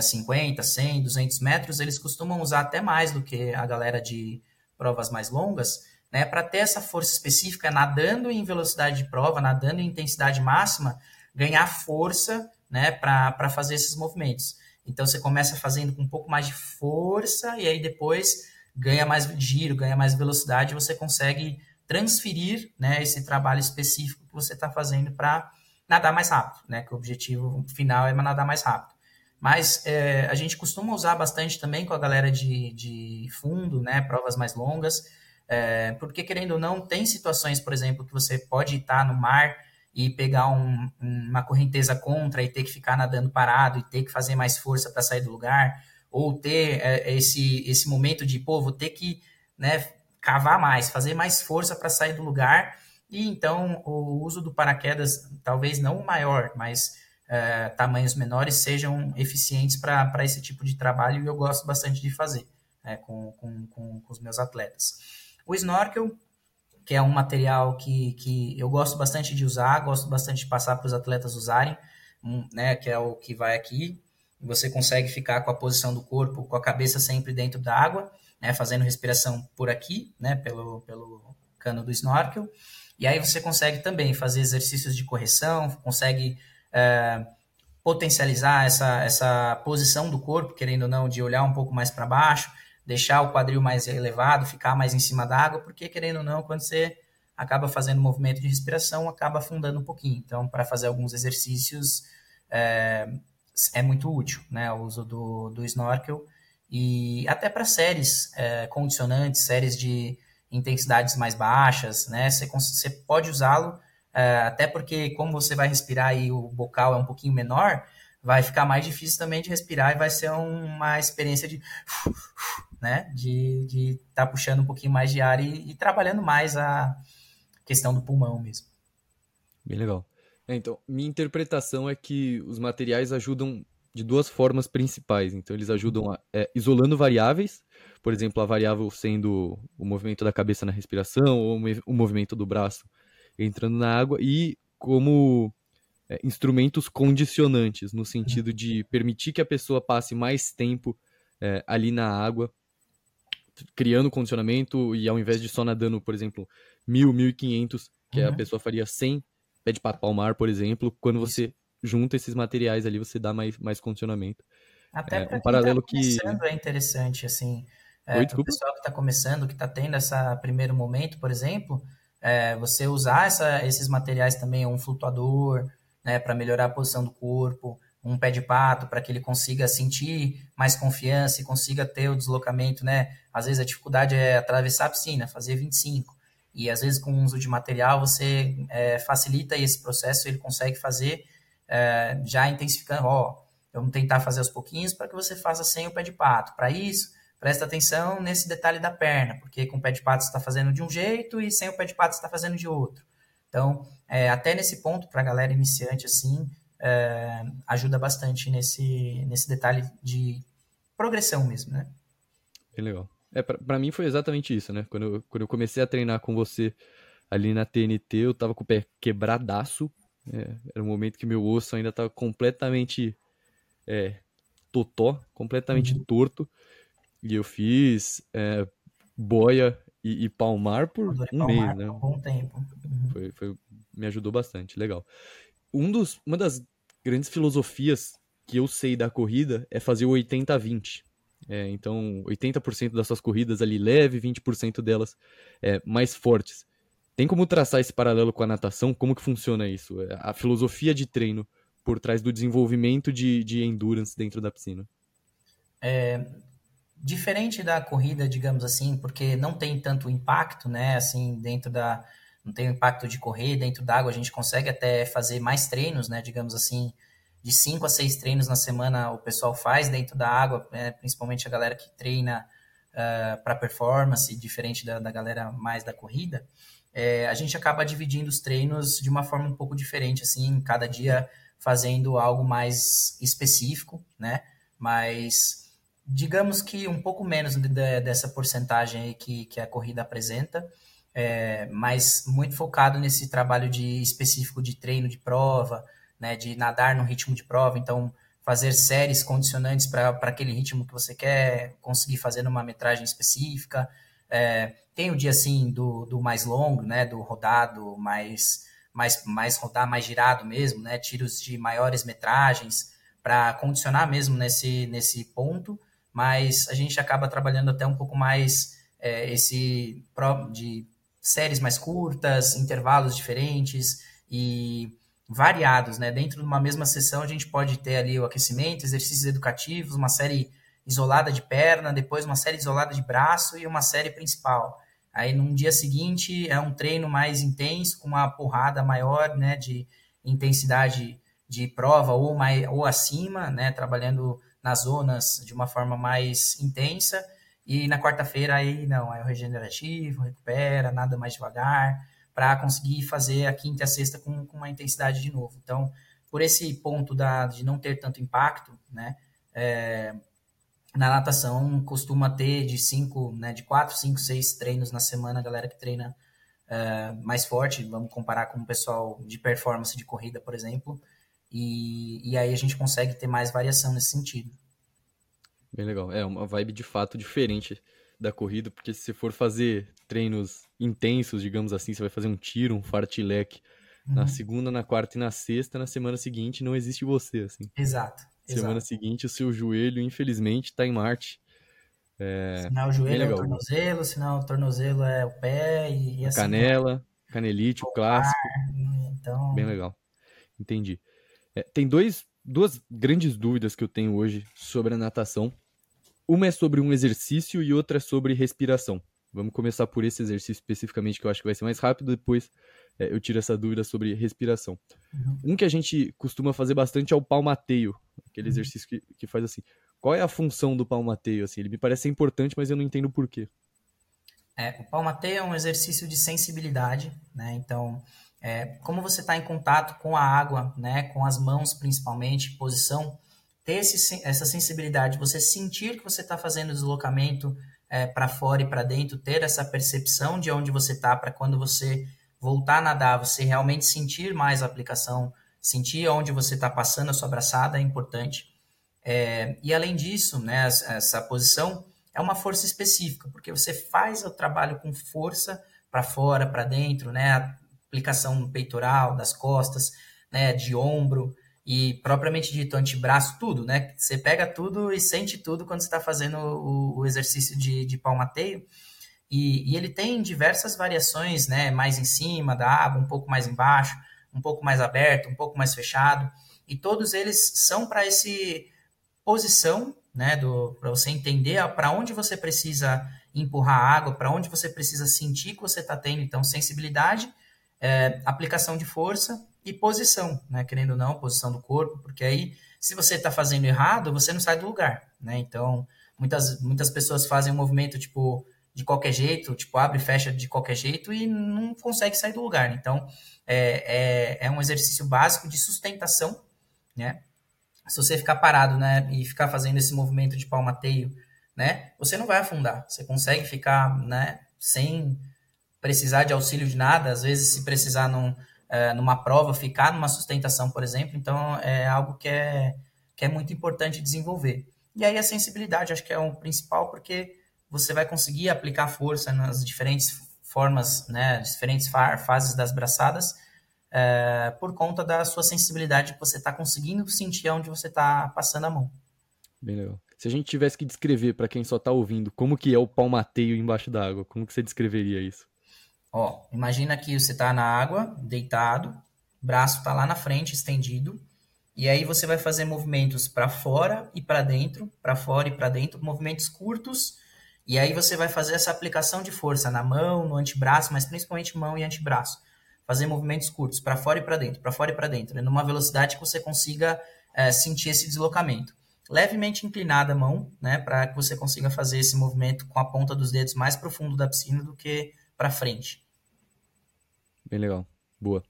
50, 100, 200 metros, eles costumam usar até mais do que a galera de provas mais longas, né, para ter essa força específica, nadando em velocidade de prova, nadando em intensidade máxima, ganhar força né, para fazer esses movimentos. Então você começa fazendo com um pouco mais de força e aí depois ganha mais giro, ganha mais velocidade, você consegue transferir né, esse trabalho específico que você está fazendo para nadar mais rápido, né? Que o objetivo final é nadar mais rápido. Mas é, a gente costuma usar bastante também com a galera de, de fundo, né? Provas mais longas, é, porque querendo ou não, tem situações, por exemplo, que você pode estar no mar e pegar um, uma correnteza contra e ter que ficar nadando parado e ter que fazer mais força para sair do lugar, ou ter é, esse, esse momento de, pô, vou ter que né, cavar mais, fazer mais força para sair do lugar, e então o uso do paraquedas, talvez não o maior, mas é, tamanhos menores sejam eficientes para esse tipo de trabalho e eu gosto bastante de fazer é, com, com, com, com, os meus atletas. O snorkel, que é um material que, que eu gosto bastante de usar, gosto bastante de passar para os atletas usarem, né, que é o que vai aqui, você consegue ficar com a posição do corpo, com a cabeça sempre dentro da água, né, fazendo respiração por aqui, né, pelo, pelo cano do snorkel, e aí você consegue também fazer exercícios de correção, consegue é, potencializar essa, essa posição do corpo, querendo ou não, de olhar um pouco mais para baixo, deixar o quadril mais elevado, ficar mais em cima da água, porque querendo ou não, quando você acaba fazendo movimento de respiração, acaba afundando um pouquinho. Então, para fazer alguns exercícios, é, é, muito útil, né, o uso do, do snorkel. E até para séries é, condicionantes, séries de intensidades mais baixas, né, você, você pode usá-lo é, até porque, como você vai respirar e o bocal é um pouquinho menor, vai ficar mais difícil também de respirar e vai ser uma experiência de né de estar tá puxando um pouquinho mais de ar e, e, trabalhando mais a questão do pulmão mesmo. Bem legal. É, então minha interpretação é que os materiais ajudam de duas formas principais então eles ajudam a, é, isolando variáveis por exemplo a variável sendo o movimento da cabeça na respiração ou o movimento do braço entrando na água e como é, instrumentos condicionantes, no sentido de permitir que a pessoa passe mais tempo é, ali na água, criando condicionamento e ao invés de só nadando, por exemplo, mil, mil e quinhentos, que uhum. a pessoa faria sem pé de pato palmar, por exemplo, quando você junta esses materiais ali, você dá mais, mais condicionamento. Até é, um paralelo tá que é interessante, assim, é, o pessoal que está começando, que está tendo esse primeiro momento, por exemplo, é, você usar essa, esses materiais também, um flutuador, né, para melhorar a posição do corpo, um pé de pato para que ele consiga sentir mais confiança e consiga ter o deslocamento, né? Às vezes a dificuldade é atravessar a piscina, fazer 25. E às vezes com o uso de material você é, facilita esse processo, ele consegue fazer é, já intensificando, ó, vamos tentar fazer aos pouquinhos para que você faça sem o pé de pato. Para isso, presta atenção nesse detalhe da perna, porque com o pé de pato você está fazendo de um jeito e sem o pé de pato você está fazendo de outro. Então, é, até nesse ponto, para a galera iniciante, assim, é, ajuda bastante nesse, nesse detalhe de progressão mesmo, né? Que legal. É, para mim foi exatamente isso, né? Quando eu, quando eu comecei a treinar com você ali na TNT, eu tava com o pé quebradaço. É, era um momento que meu osso ainda tava completamente é, totó, completamente uhum. torto. E eu fiz é, boia e, e, palmar por um palmar mês, né? Um bom tempo. Uhum. Foi, foi, me ajudou bastante, legal. Um dos, uma das grandes filosofias que eu sei da corrida é fazer o 80-20. É, então, 80% das suas corridas ali leve, 20% delas é, mais fortes. Tem como traçar esse paralelo com a natação? Como que funciona isso? É, a filosofia de treino por trás do desenvolvimento de, de endurance dentro da piscina? É, diferente da corrida, digamos assim, porque não tem tanto impacto, né? Assim, dentro da. Não tem o impacto de correr dentro d'água, a gente consegue até fazer mais treinos, né? Digamos assim, de cinco a seis treinos na semana o pessoal faz dentro da água, né? principalmente a galera que treina uh, ah, para performance, diferente da, da, galera mais da corrida. É, a gente acaba dividindo os treinos de uma forma um pouco diferente, assim, cada dia fazendo algo mais específico, né? Mas digamos que um pouco menos de, de, dessa porcentagem que, que a corrida apresenta, é, mas muito focado nesse trabalho de específico de treino de prova, né, de nadar no ritmo de prova, então fazer séries condicionantes para aquele ritmo que você quer conseguir fazer numa metragem específica. É, tem o dia assim do, do mais longo, né, do rodado mais mais mais rodar mais girado mesmo, né, tiros de maiores metragens para condicionar mesmo nesse nesse ponto mas a gente acaba trabalhando até um pouco mais é, esse de séries mais curtas, intervalos diferentes e variados, né? Dentro de uma mesma sessão a gente pode ter ali o aquecimento, exercícios educativos, uma série isolada de perna, depois uma série isolada de braço e uma série principal. Aí num dia seguinte é um treino mais intenso, com uma porrada maior, né, de intensidade de prova ou mais ou acima, né, trabalhando nas zonas de uma forma mais intensa. E na quarta-feira aí não, é o regenerativo, recupera, nada mais devagar, para conseguir fazer a quinta e a sexta com, com uma intensidade de novo. Então, por esse ponto da, de não ter tanto impacto, né? É, na natação costuma ter de cinco, né, de quatro, cinco, seis treinos na semana, a galera que treina é, mais forte, vamos comparar com o pessoal de performance de corrida, por exemplo, e, e aí a gente consegue ter mais variação nesse sentido. Bem legal. É uma vibe de fato diferente da corrida, porque se você for fazer treinos intensos, digamos assim, você vai fazer um tiro, um fartlek uhum. na segunda, na quarta e na sexta, na semana seguinte não existe você, assim. Exato. Semana exato. seguinte o seu joelho, infelizmente, está em Marte. É, o joelho, é o tornozelo, o tornozelo é o pé e, e assim. Canela, canelite, o clássico. Então... Bem legal. Entendi. É, tem dois, duas grandes dúvidas que eu tenho hoje sobre a natação. Uma é sobre um exercício e outra é sobre respiração. Vamos começar por esse exercício especificamente, que eu acho que vai ser mais rápido, depois é, eu tiro essa dúvida sobre respiração. Uhum. Um que a gente costuma fazer bastante é o palmateio, aquele uhum. exercício que, que faz assim. Qual é a função do palmateio? Assim, ele me parece ser importante, mas eu não entendo por quê. É, o palmateio é um exercício de sensibilidade, né? Então, é, como você está em contato com a água, né, com as mãos principalmente, posição, ter esse, essa sensibilidade, você sentir que você está fazendo deslocamento é, para fora e para dentro, ter essa percepção de onde você está para quando você voltar a nadar, você realmente sentir mais a aplicação, sentir onde você está passando a sua abraçada é importante. É, e além disso, né, essa posição é uma força específica, porque você faz o trabalho com força para fora, para dentro, né, aplicação peitoral, das costas, né, de ombro e propriamente dito antebraço, tudo, né? Você pega tudo e sente tudo quando você está fazendo o, o, exercício de, de palmateio. E, e, ele tem diversas variações, né? Mais em cima da água, um pouco mais embaixo, um pouco mais aberto, um pouco mais fechado. E todos eles são para esse posição, né? Para você entender para onde você precisa empurrar a água, para onde você precisa sentir que você está tendo, então, sensibilidade, é, aplicação de força e posição, né? Querendo ou não, posição do corpo, porque aí, se você está fazendo errado, você não sai do lugar, né? Então, muitas, muitas pessoas fazem um movimento, tipo, de qualquer jeito, tipo, abre e fecha de qualquer jeito e não consegue sair do lugar. Então, é, é, é um exercício básico de sustentação, né? Se você ficar parado, né, e ficar fazendo esse movimento de palmateio, né, você não vai afundar. Você consegue ficar, né, sem precisar de auxílio de nada. Às vezes, se precisar num, é, numa prova, ficar numa sustentação, por exemplo. Então, é algo que é, que é muito importante desenvolver. E aí, a sensibilidade, acho que é o principal, porque você vai conseguir aplicar força nas diferentes formas, né, diferentes fases das braçadas, é, por conta da sua sensibilidade que você está conseguindo sentir onde você está passando a mão. Bem legal. Se a gente tivesse que descrever para quem só está ouvindo como que é o palmateio embaixo d'água, como que você descreveria isso? Ó, imagina que você está na água, deitado, braço está lá na frente, estendido, e aí você vai fazer movimentos para fora e para dentro, para fora e para dentro, movimentos curtos, e aí você vai fazer essa aplicação de força na mão, no antebraço, mas principalmente mão e antebraço. Fazer movimentos curtos, para fora e para dentro, para fora e para dentro, né? numa velocidade que você consiga é, sentir esse deslocamento. Levemente inclinada a mão, né, para que você consiga fazer esse movimento com a ponta dos dedos mais profundo da piscina do que para frente. Bem legal. Boa.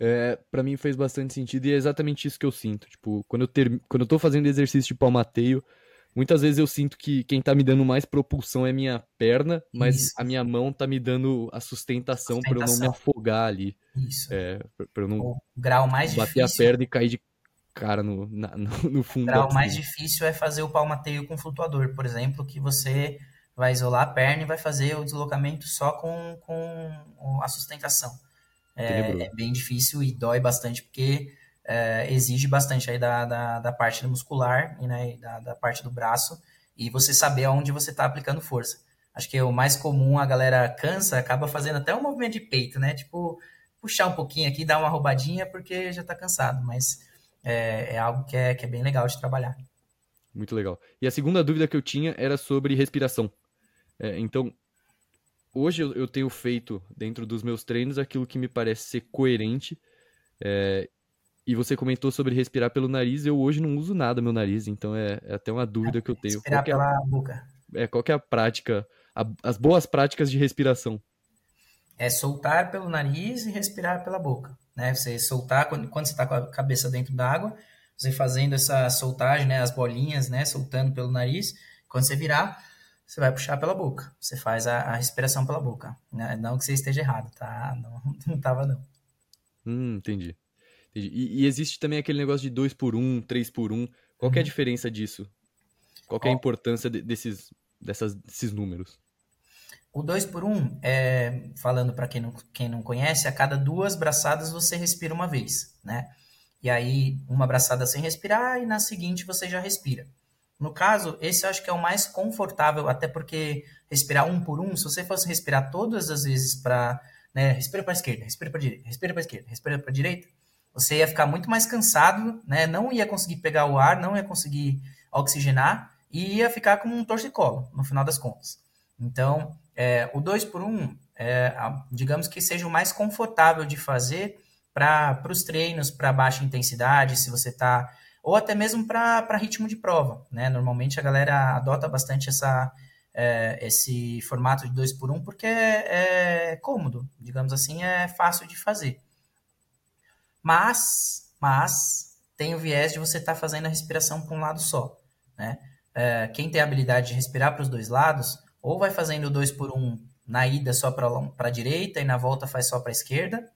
É, para mim fez bastante sentido e é exatamente isso que eu sinto. Tipo, quando eu, ter, quando eu tô fazendo exercício de palmateio, muitas vezes eu sinto que quem tá me dando mais propulsão é minha perna, mas isso. a minha mão tá me dando a sustentação, sustentação. para eu não me afogar ali. Isso. É, pra eu não o grau mais bater difícil. a perna e cair de cara no, na, no fundo. O grau mais difícil é fazer o palmateio com flutuador, por exemplo, que você vai isolar a perna e vai fazer o deslocamento só com, com a sustentação. É, é bem difícil e dói bastante, porque é, exige bastante aí da, da, da parte muscular e né, da, da parte do braço e você saber aonde você está aplicando força. Acho que o mais comum, a galera cansa, acaba fazendo até um movimento de peito, né? Tipo, puxar um pouquinho aqui, dar uma roubadinha, porque já está cansado, mas é, é, algo que é, que é bem legal de trabalhar. Muito legal. E a segunda dúvida que eu tinha era sobre respiração. É, então, hoje eu, eu, tenho feito dentro dos meus treinos aquilo que me parece ser coerente. É, e você comentou sobre respirar pelo nariz. Eu hoje não uso nada meu nariz, então é, é até uma dúvida que eu tenho. Respirar é pela boca. É, qual é a prática, a, as boas práticas de respiração? é soltar pelo nariz e respirar pela boca, né? Você soltar quando, quando você está com a cabeça dentro d'água, você fazendo essa soltagem, né? As bolinhas, né? Soltando pelo nariz. Quando você virar, você vai puxar pela boca. Você faz a, a respiração pela boca. Né? Não que você esteja errado, tá? Não, não tava, não. Hum, entendi. E, e, existe também aquele negócio de 2 por 1, um, 3 por 1. Um. Qual uhum. é a uhum. diferença disso? Qual é a importância de, desses, dessas, desses números? O 2 por 1, um, é, falando para quem não, quem não conhece, a cada duas braçadas você respira uma vez, né? E aí, uma braçada sem respirar e na seguinte você já respira. No caso, esse eu acho que é o mais confortável, até porque respirar um por um, se você fosse respirar todas as vezes para, né, respira para a esquerda, respira para a direita, respira para a esquerda, respira para a direita, você ia ficar muito mais cansado, né, não ia conseguir pegar o ar, não ia conseguir oxigenar e ia ficar como um torcicolo, no final das contas. Então, é, o 2 por 1, um, é, digamos que seja o mais confortável de fazer para os treinos, para baixa intensidade, se você está. Ou até mesmo para ritmo de prova. Né? Normalmente a galera adota bastante essa, é, esse formato de 2 por 1 um porque é, é, cômodo, digamos assim, é fácil de fazer. Mas, mas tem o viés de você estar tá fazendo a respiração para um lado só. Né? É, quem tem a habilidade de respirar para os dois lados, ou vai fazendo dois por um na ida só para a direita e na volta faz só para a esquerda,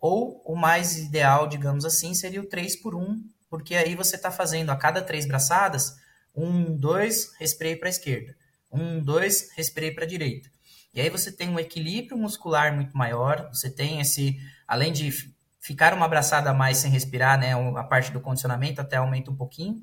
ou o mais ideal, digamos assim, seria o 3 por 1, porque aí você está fazendo a cada três braçadas, um, dois, respirei para a esquerda, um, dois, respirei para a direita. E aí você tem um equilíbrio muscular muito maior, você tem esse, além de ficar uma abraçada a mais sem respirar, né, a parte do condicionamento até aumenta um pouquinho,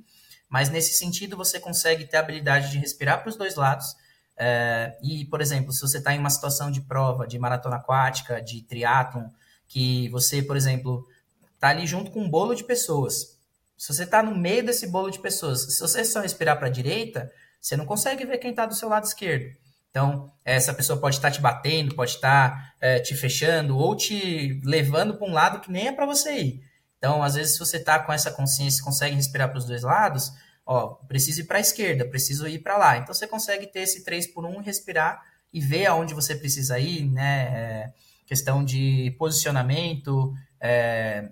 mas nesse sentido você consegue ter a habilidade de respirar para os dois lados, é, e, por exemplo, se você está em uma situação de prova, de maratona aquática, de triatlon, que você, por exemplo, está ali junto com um bolo de pessoas. Se você está no meio desse bolo de pessoas, se você só respirar para a direita, você não consegue ver quem está do seu lado esquerdo. Então, essa pessoa pode estar te batendo, pode estar é, te fechando ou te levando para um lado que nem é para você ir. Então, às vezes, se você está com essa consciência, consegue respirar para os dois lados, ó, preciso ir para a esquerda, preciso ir para lá. Então você consegue ter esse 3 por 1 respirar e ver aonde você precisa ir, né? É, questão de posicionamento, é,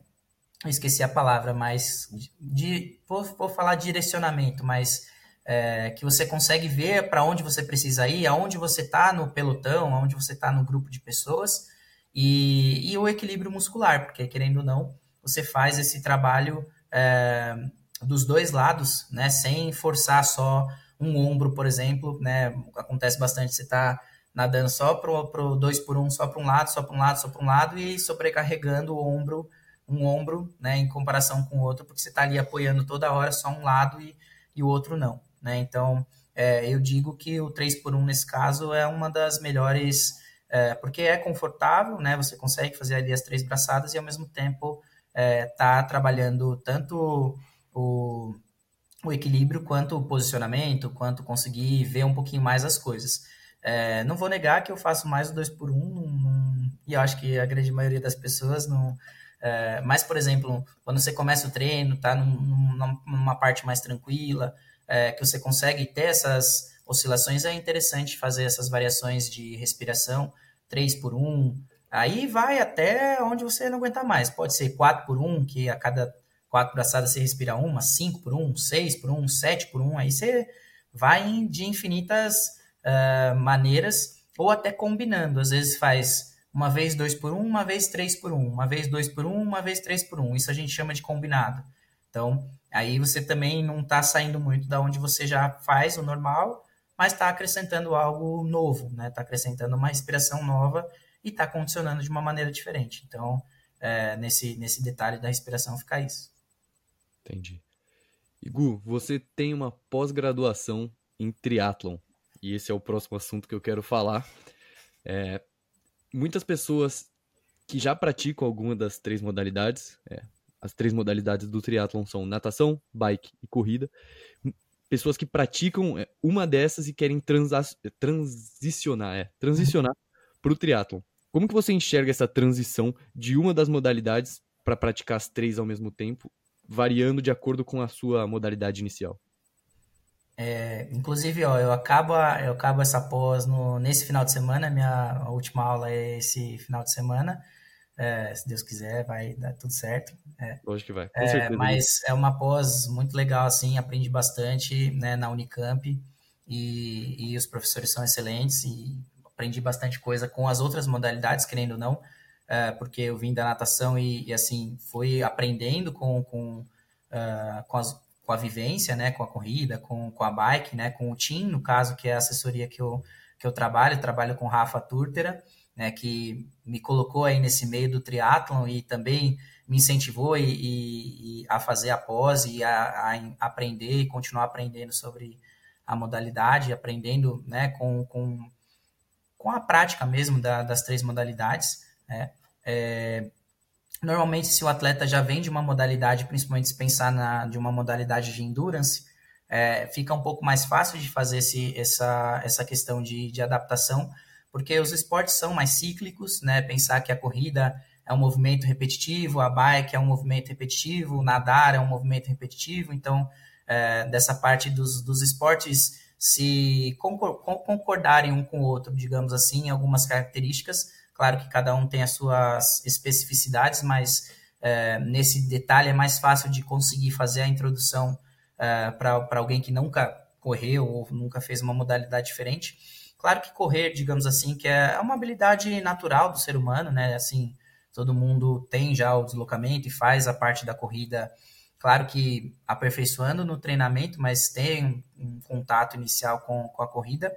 esqueci a palavra, mas de, vou, vou falar direcionamento, mas é, que você consegue ver para onde você precisa ir, aonde você está no pelotão, aonde você está no grupo de pessoas, e, e, o equilíbrio muscular, porque querendo ou não, você faz esse trabalho é, dos dois lados, né, sem forçar só um ombro, por exemplo, né, acontece bastante, você está nadando só pro dois por um, só para um lado, só para um lado, só para um lado e sobrecarregando o ombro, um ombro, né, em comparação com o outro, porque você está ali apoiando toda hora só um lado e, e o outro não, né, então é, eu digo que o 3 por 1 nesse caso é uma das melhores, é, porque é confortável, né, você consegue fazer ali as três braçadas e ao mesmo tempo é, tá trabalhando tanto o, o equilíbrio quanto o posicionamento, quanto conseguir ver um pouquinho mais as coisas. É, não vou negar que eu faço mais o 2 por 1 um, e eu acho que a grande maioria das pessoas não. É, mas, por exemplo, quando você começa o treino, tá num, numa parte mais tranquila, é, que você consegue ter essas oscilações, é interessante fazer essas variações de respiração, 3 por 1. Aí vai até onde você não aguentar mais. Pode ser 4 por 1, que a cada quatro braçadas você respira uma, cinco por um, seis por um, sete por um, aí você vai de infinitas uh, maneiras ou até combinando. Às vezes faz uma vez dois por um, uma vez três por um, uma vez dois por um, uma vez três por um. Isso a gente chama de combinado. Então, aí você também não está saindo muito da onde você já faz o normal, mas está acrescentando algo novo, né? Está acrescentando uma respiração nova e está condicionando de uma maneira diferente. Então, é, nesse, nesse detalhe da respiração fica isso. Entendi. Igu, você tem uma pós-graduação em triatlon. E esse é o próximo assunto que eu quero falar. É, muitas pessoas que já praticam alguma das três modalidades, é, as três modalidades do triatlon são natação, bike e corrida. Pessoas que praticam é, uma dessas e querem transicionar, é, transicionar para o triatlon. Como que você enxerga essa transição de uma das modalidades para praticar as três ao mesmo tempo variando de acordo com a sua modalidade inicial? É, inclusive, ó, eu acabo, eu acabo essa pós no, nesse final de semana, minha última aula é esse final de semana. É, se Deus quiser, vai dar tudo certo. É. Hoje que vai. Com é, certeza. Mas é uma pós muito legal, assim, aprendi bastante né, na Unicamp e, e os professores são excelentes e aprendi bastante coisa com as outras modalidades, querendo ou não, é, porque eu vim da natação e, e assim, fui aprendendo com, com, uh, com as com a vivência, né, com a corrida, com, com a bike, né, com o team, no caso, que é a assessoria que eu, que eu trabalho, eu trabalho com Rafa Turtera, né, que me colocou aí nesse meio do triatlon e também me incentivou e, e, e a fazer a pós e a, a, aprender e continuar aprendendo sobre a modalidade, aprendendo, né, com, com, com a prática mesmo da, das três modalidades, né, é, Normalmente, se o atleta já vem de uma modalidade, principalmente se pensar na, de uma modalidade de endurance, é, fica um pouco mais fácil de fazer esse, essa, essa questão de, de adaptação, porque os esportes são mais cíclicos, né? Pensar que a corrida é um movimento repetitivo, a bike é um movimento repetitivo, nadar é um movimento repetitivo, então, é, dessa parte dos, dos esportes se concordarem um com o outro, digamos assim, algumas características, Claro que cada um tem as suas especificidades, mas é, nesse detalhe é mais fácil de conseguir fazer a introdução é, para alguém que nunca correu ou nunca fez uma modalidade diferente. Claro que correr, digamos assim, que é uma habilidade natural do ser humano, né? Assim, todo mundo tem já o deslocamento e faz a parte da corrida, claro que aperfeiçoando no treinamento, mas tem um, contato inicial com, com a corrida.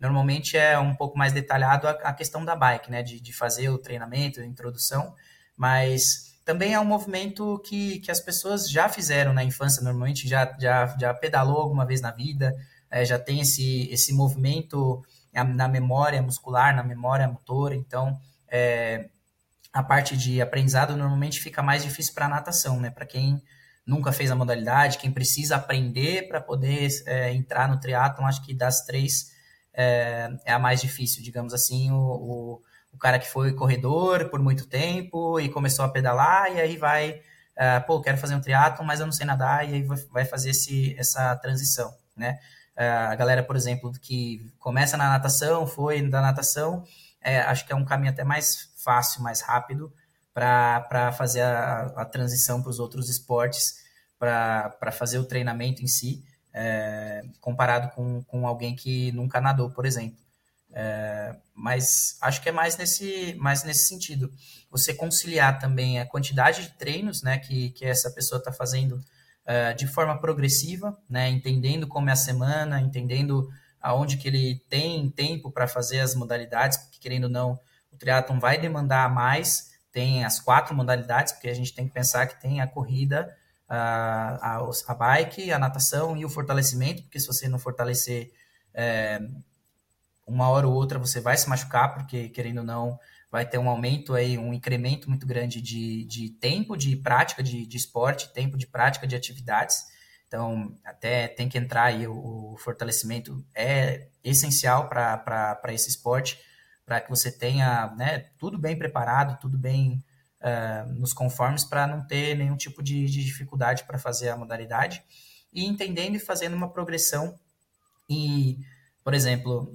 Normalmente é um pouco mais detalhado a, a questão da bike, né? De, de fazer o treinamento, a introdução, mas também é um movimento que, que as pessoas já fizeram na infância, normalmente já, já, já pedalou alguma vez na vida, é, já tem esse, esse movimento na memória muscular, na memória motora, então é, a parte de aprendizado normalmente fica mais difícil para a natação, né? Para quem nunca fez a modalidade, quem precisa aprender para poder é, entrar no triatlon, acho que das três é, é a mais difícil, digamos assim, o, o, o, cara que foi corredor por muito tempo e começou a pedalar e aí vai, é, pô, quero fazer um triatlo, mas eu não sei nadar e aí vai fazer esse, essa transição, né? É, a galera, por exemplo, que começa na natação, foi da natação, é, acho que é um caminho até mais fácil, mais rápido para fazer a, a transição para os outros esportes, para fazer o treinamento em si é, comparado com, com alguém que nunca nadou, por exemplo. É, mas acho que é mais nesse, mais nesse sentido. Você conciliar também a quantidade de treinos né, que, que essa pessoa está fazendo é, de forma progressiva, né, entendendo como é a semana, entendendo aonde que ele tem tempo para fazer as modalidades, porque querendo ou não, o triatlon vai demandar mais, tem as quatro modalidades, porque a gente tem que pensar que tem a corrida, a, a, a bike, a natação e o fortalecimento, porque se você não fortalecer é, uma hora ou outra, você vai se machucar, porque querendo ou não, vai ter um aumento aí, um incremento muito grande de, de tempo de prática de, de esporte, tempo de prática de atividades. Então, até tem que entrar aí, o, o fortalecimento é essencial para esse esporte, para que você tenha né, tudo bem preparado, tudo bem uh, nos conformes para não ter nenhum tipo de, de dificuldade para fazer a modalidade e entendendo e fazendo uma progressão e, por exemplo,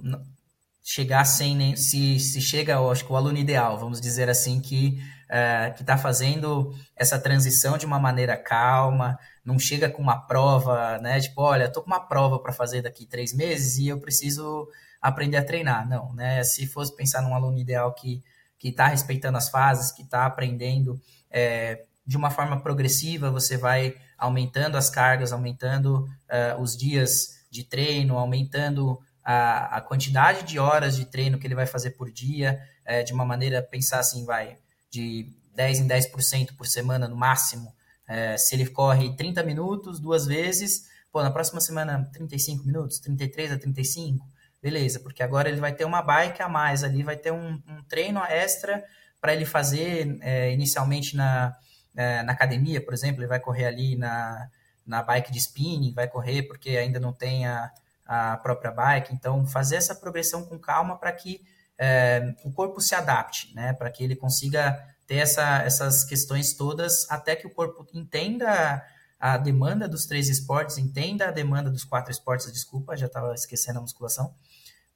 chegar sem nem se, se chega, acho que o aluno ideal, vamos dizer assim, que uh, que está fazendo essa transição de uma maneira calma, não chega com uma prova, né? Tipo, olha, tô com uma prova para fazer daqui três meses e eu preciso aprender a treinar. Não, né? Se fosse pensar num aluno ideal que que está respeitando as fases, que está aprendendo é, de uma forma progressiva, você vai aumentando as cargas, aumentando uh, os dias de treino, aumentando a, a, quantidade de horas de treino que ele vai fazer por dia, é, de uma maneira, pensar assim, vai, de 10 em 10% por semana no máximo. É, se ele corre 30 minutos duas vezes, pô, na próxima semana 35 minutos, 33 a 35, Beleza, porque agora ele vai ter uma bike a mais ali, vai ter um, um treino extra para ele fazer é, inicialmente na, é, na academia, por exemplo, ele vai correr ali na, na bike de spinning, vai correr porque ainda não tem a, a própria bike. Então, fazer essa progressão com calma para que é, o corpo se adapte, né? Para que ele consiga ter essa, essas questões todas até que o corpo entenda a demanda dos três esportes, entenda a demanda dos quatro esportes, desculpa, já estava esquecendo a musculação,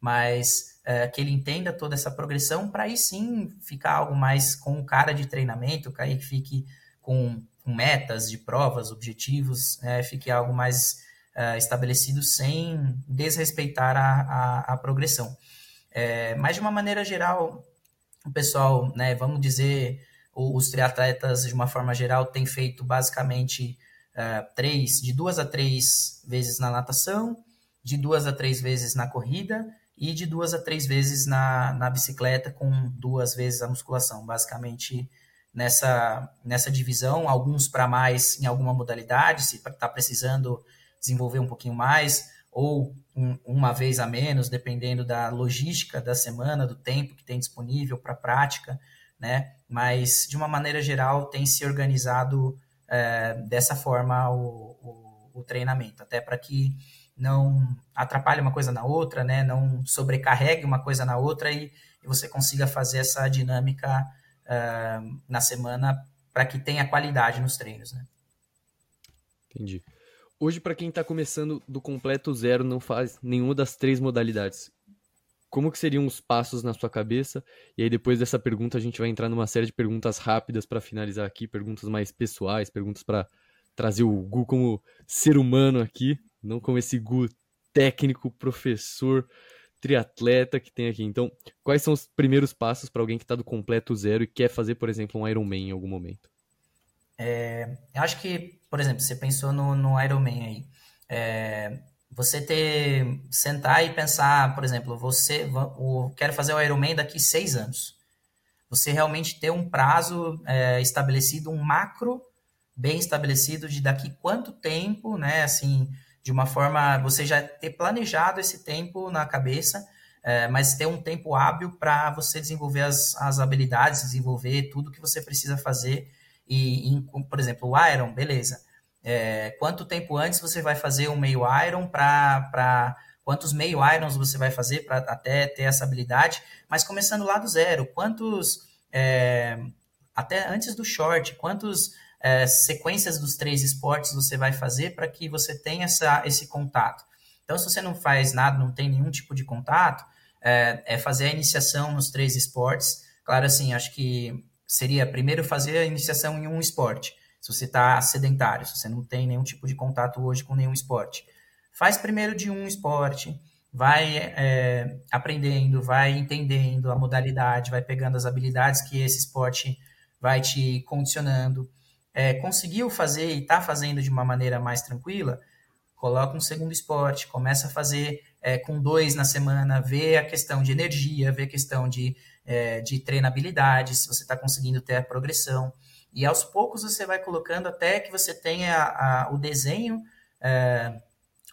mas é, que ele entenda toda essa progressão para aí sim ficar algo mais com cara de treinamento, que aí fique com, com metas de provas, objetivos, é, fique algo mais é, estabelecido sem desrespeitar a, a, a progressão. É, mas de uma maneira geral, o pessoal, né, vamos dizer, os triatletas de uma forma geral têm feito basicamente uh, três, de duas a três vezes na natação, de duas a três vezes na corrida e de duas a três vezes na, na bicicleta, com duas vezes a musculação. Basicamente, nessa, nessa divisão, alguns para mais em alguma modalidade, se está precisando desenvolver um pouquinho mais, ou um, uma vez a menos, dependendo da logística da semana, do tempo que tem disponível para prática, né? Mas, de uma maneira geral, tem se organizado é, dessa forma o, o, o treinamento, até para que não atrapalhe uma coisa na outra, né? Não sobrecarregue uma coisa na outra e, e você consiga fazer essa dinâmica uh, na semana para que tenha qualidade nos treinos, né? Entendi. Hoje, para quem está começando do completo zero, não faz nenhuma das três modalidades, como que seriam os passos na sua cabeça? E aí depois dessa pergunta a gente vai entrar numa série de perguntas rápidas para finalizar aqui, perguntas mais pessoais, perguntas para trazer o Gu como ser humano aqui, não como esse Gu técnico, professor, triatleta que tem aqui. Então, quais são os primeiros passos para alguém que está do completo zero e quer fazer, por exemplo, um Ironman em algum momento? É, acho que, por exemplo, você pensou no, no Ironman aí. É, você ter sentar e pensar, por exemplo, você o, quero fazer o Ironman daqui seis anos. Você realmente ter um prazo é, estabelecido, um macro bem estabelecido de daqui quanto tempo, né? Assim, de uma forma você já ter planejado esse tempo na cabeça, é, mas ter um tempo hábil para você desenvolver as, as habilidades, desenvolver tudo que você precisa fazer. E, por exemplo, o Iron, beleza é, quanto tempo antes você vai fazer um meio iron para quantos meio irons você vai fazer para até ter essa habilidade, mas começando lá do zero, quantos é, até antes do short, quantos é, sequências dos três esportes você vai fazer para que você tenha essa, esse contato. Então, se você não faz nada, não tem nenhum tipo de contato, é, é fazer a iniciação nos três esportes. Claro, assim, acho que seria primeiro fazer a iniciação em um esporte se você está sedentário, se você não tem nenhum tipo de contato hoje com nenhum esporte. Faz primeiro de um esporte, vai é, aprendendo, vai entendendo a modalidade, vai pegando as habilidades que esse esporte vai te condicionando. É, conseguiu fazer e está fazendo de uma maneira mais tranquila, coloca um segundo esporte, começa a fazer é, com dois na semana, vê a questão de energia, vê a questão de, é, de treinabilidade, se você está conseguindo ter a progressão. E aos poucos você vai colocando até que você tenha a, o desenho é,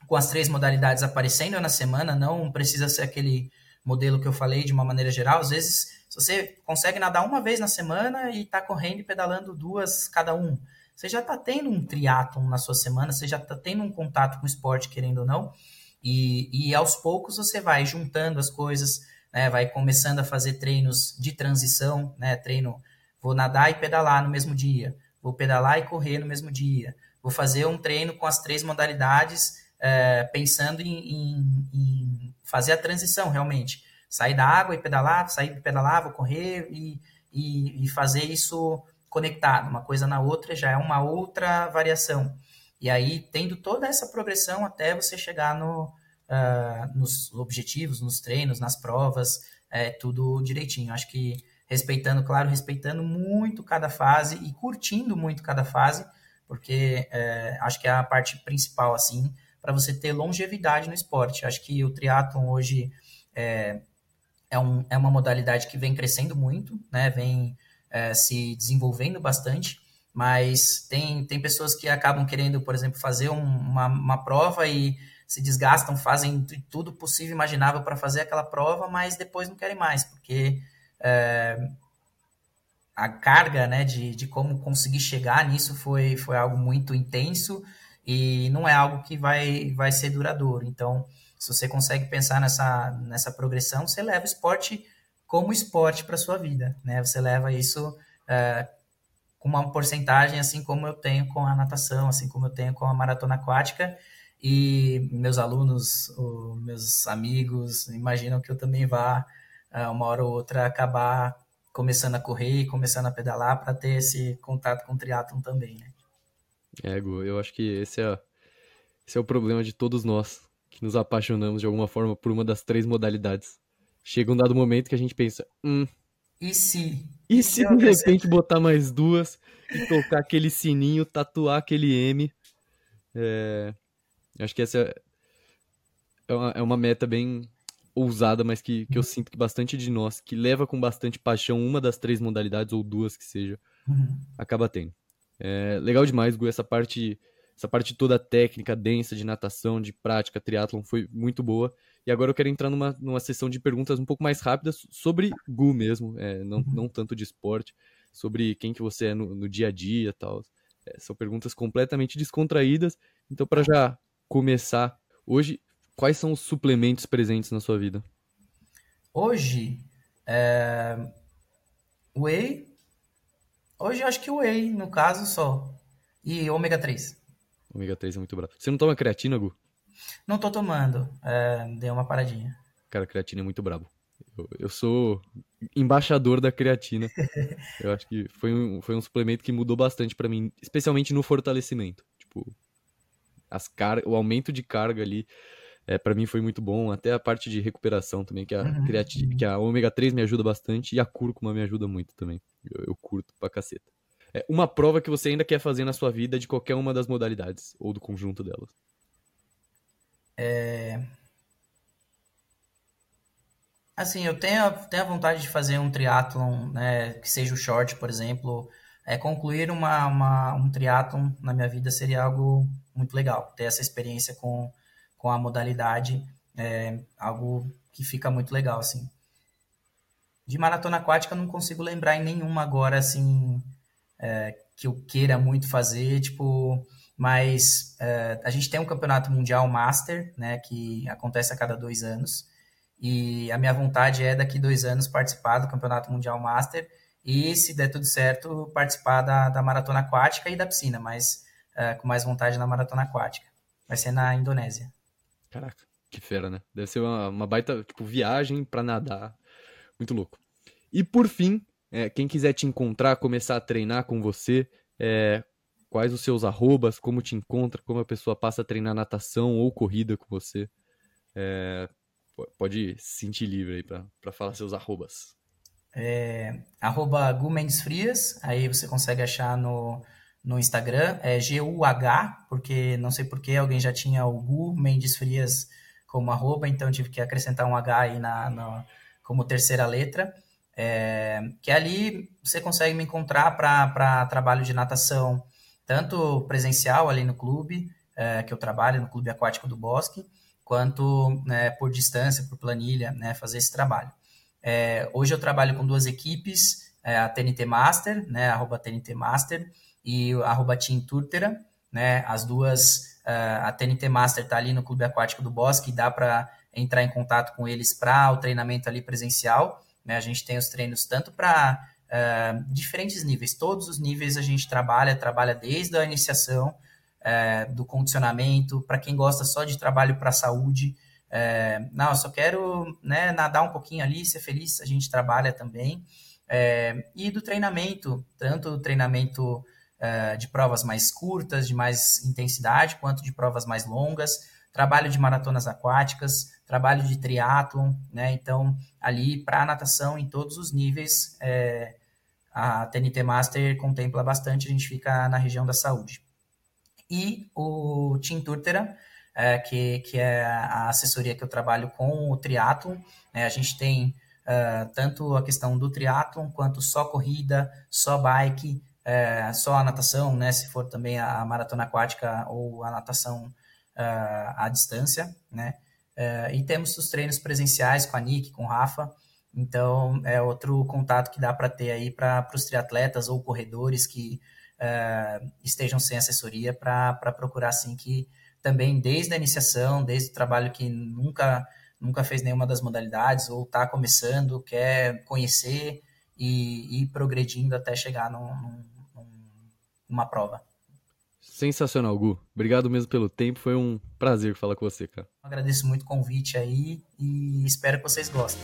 com as três modalidades aparecendo na semana, não precisa ser aquele modelo que eu falei de uma maneira geral. Às vezes, se você consegue nadar uma vez na semana e está correndo e pedalando duas cada um, você já está tendo um triatlon na sua semana, você já está tendo um contato com o esporte, querendo ou não. E, e aos poucos você vai juntando as coisas, né, vai começando a fazer treinos de transição, né, treino Vou nadar e pedalar no mesmo dia. Vou pedalar e correr no mesmo dia. Vou fazer um treino com as três modalidades, é, pensando em, em, em, fazer a transição realmente. Sair da água e pedalar, sair pedalar, vou correr e, e, e fazer isso conectado. Uma coisa na outra já é uma outra variação. E aí, tendo toda essa progressão até você chegar no, uh, nos objetivos, nos treinos, nas provas, é, tudo direitinho. Acho que respeitando, claro, respeitando muito cada fase e curtindo muito cada fase, porque é, acho que é a parte principal, assim, para você ter longevidade no esporte. Acho que o triatlon hoje é, é, um, é uma modalidade que vem crescendo muito, né, vem é, se desenvolvendo bastante, mas tem, tem pessoas que acabam querendo, por exemplo, fazer um, uma, uma prova e se desgastam, fazem tudo possível imaginável para fazer aquela prova, mas depois não querem mais, porque é, a carga né, de, de como conseguir chegar nisso foi, foi algo muito intenso e não é algo que vai, vai ser duradouro. Então, se você consegue pensar nessa, nessa progressão, você leva o esporte como esporte para sua vida, né? Você leva isso é, uma porcentagem assim como eu tenho com a natação, assim como eu tenho com a maratona aquática. E meus alunos, meus amigos, imaginam que eu também vá, ah, uma hora ou outra, acabar começando a correr e começando a pedalar para ter esse contato com o triatlon também, né? É, Gu, eu acho que esse é, esse é o problema de todos nós, que nos apaixonamos de alguma forma por uma das três modalidades. Chega um dado momento que a gente pensa, hum, e se? E se de repente botar mais duas e tocar aquele sininho, tatuar aquele M? É... Acho que essa é uma, é uma meta bem ousada, mas que, que eu sinto que bastante de nós, que leva com bastante paixão uma das três modalidades, ou duas que seja, uhum. acaba tendo. É legal demais, Gu, essa parte, essa parte toda técnica, densa de natação, de prática, triatlon foi muito boa. E agora eu quero entrar numa, numa sessão de perguntas um pouco mais rápidas sobre Gu mesmo, é, não, uhum. não tanto de esporte, sobre quem que você é no, no dia a dia e tal. É, são perguntas completamente descontraídas. Então, para já começar, hoje, quais são os suplementos presentes na sua vida? Hoje, é... whey. Hoje eu acho que whey, no caso só. E ômega 3. Ômega 3 é muito bravo. Você não toma creatina, Gu? Não tô tomando. É, dei uma paradinha. Cara, creatina é muito brabo. Eu, eu sou embaixador da creatina. eu acho que foi um, foi um suplemento que mudou bastante para mim, especialmente no fortalecimento. Tipo, as car o aumento de carga ali, é, para mim foi muito bom. Até a parte de recuperação também, que a, uhum. creatina, que a ômega 3 me ajuda bastante e a cúrcuma me ajuda muito também. Eu, eu curto pra caceta. É uma prova que você ainda quer fazer na sua vida de qualquer uma das modalidades, ou do conjunto delas. É... Assim, eu tenho, tenho a vontade de fazer um triatlon, né, que seja o short, por exemplo. É, concluir uma, uma, um triatlon na minha vida seria algo muito legal. Ter essa experiência com, com a modalidade é algo que fica muito legal, assim. De maratona aquática, não consigo lembrar em nenhuma agora, assim, é, que eu queira muito fazer. Tipo, mas uh, a gente tem um campeonato mundial master, né, que acontece a cada dois anos, e a minha vontade é daqui dois anos participar do campeonato mundial master e se der tudo certo participar da, da maratona aquática e da piscina, mas uh, com mais vontade na maratona aquática. Vai ser na Indonésia. Caraca, que fera, né? Deve ser uma, uma baita tipo viagem para nadar, muito louco. E por fim, é, quem quiser te encontrar, começar a treinar com você, é, quais os seus arrobas, como te encontra, como a pessoa passa a treinar natação ou corrida com você. É, pode se sentir livre aí para falar seus arrobas. É, arroba Gu Mendes Frias, aí você consegue achar no, no Instagram, é G-U-H, porque não sei porquê, alguém já tinha o Gu Mendes Frias como arroba, então tive que acrescentar um H aí na, na como terceira letra. É, que ali você consegue me encontrar para trabalho de natação, tanto presencial ali no clube, é, que eu trabalho, no Clube Aquático do Bosque, quanto né, por distância, por planilha, né, fazer esse trabalho. É, hoje eu trabalho com duas equipes, é, a TNT Master, né, arroba TNT Master, e arroba Team Turtera, né, as duas, é, a TNT Master está ali no Clube Aquático do Bosque, dá para entrar em contato com eles para o treinamento ali presencial, né, a gente tem os treinos tanto para uh, diferentes níveis. Todos os níveis a gente trabalha, trabalha desde a iniciação uh, do condicionamento, para quem gosta só de trabalho para a saúde. Uh, não, eu só quero né, nadar um pouquinho ali, ser feliz, a gente trabalha também. e do treinamento, tanto do treinamento de provas mais curtas, de mais intensidade, quanto de provas mais longas, trabalho de maratonas aquáticas, trabalho de triatlon, né? Então, ali para natação em todos os níveis, é, a TNT Master contempla bastante, a gente fica na região da saúde. E o Team Turtera, é, que, que é a assessoria que eu trabalho com o triatlon, né? a gente tem uh, tanto a questão do triatlon, quanto só corrida, só bike, é, só a natação, né? se for também a maratona aquática ou a natação uh, à distância, né? Uh, e temos os treinos presenciais com a Nick, com o Rafa, então, é outro contato que dá para ter aí para os triatletas ou corredores que uh, estejam sem assessoria para procurar, assim, que também desde a iniciação, desde o trabalho que nunca, nunca fez nenhuma das modalidades ou está começando, quer conhecer e ir progredindo até chegar num, num, uma prova. Sensacional, Gu. Obrigado mesmo pelo tempo. Foi um prazer falar com você, cara. agradeço muito o convite aí e espero que vocês gostem.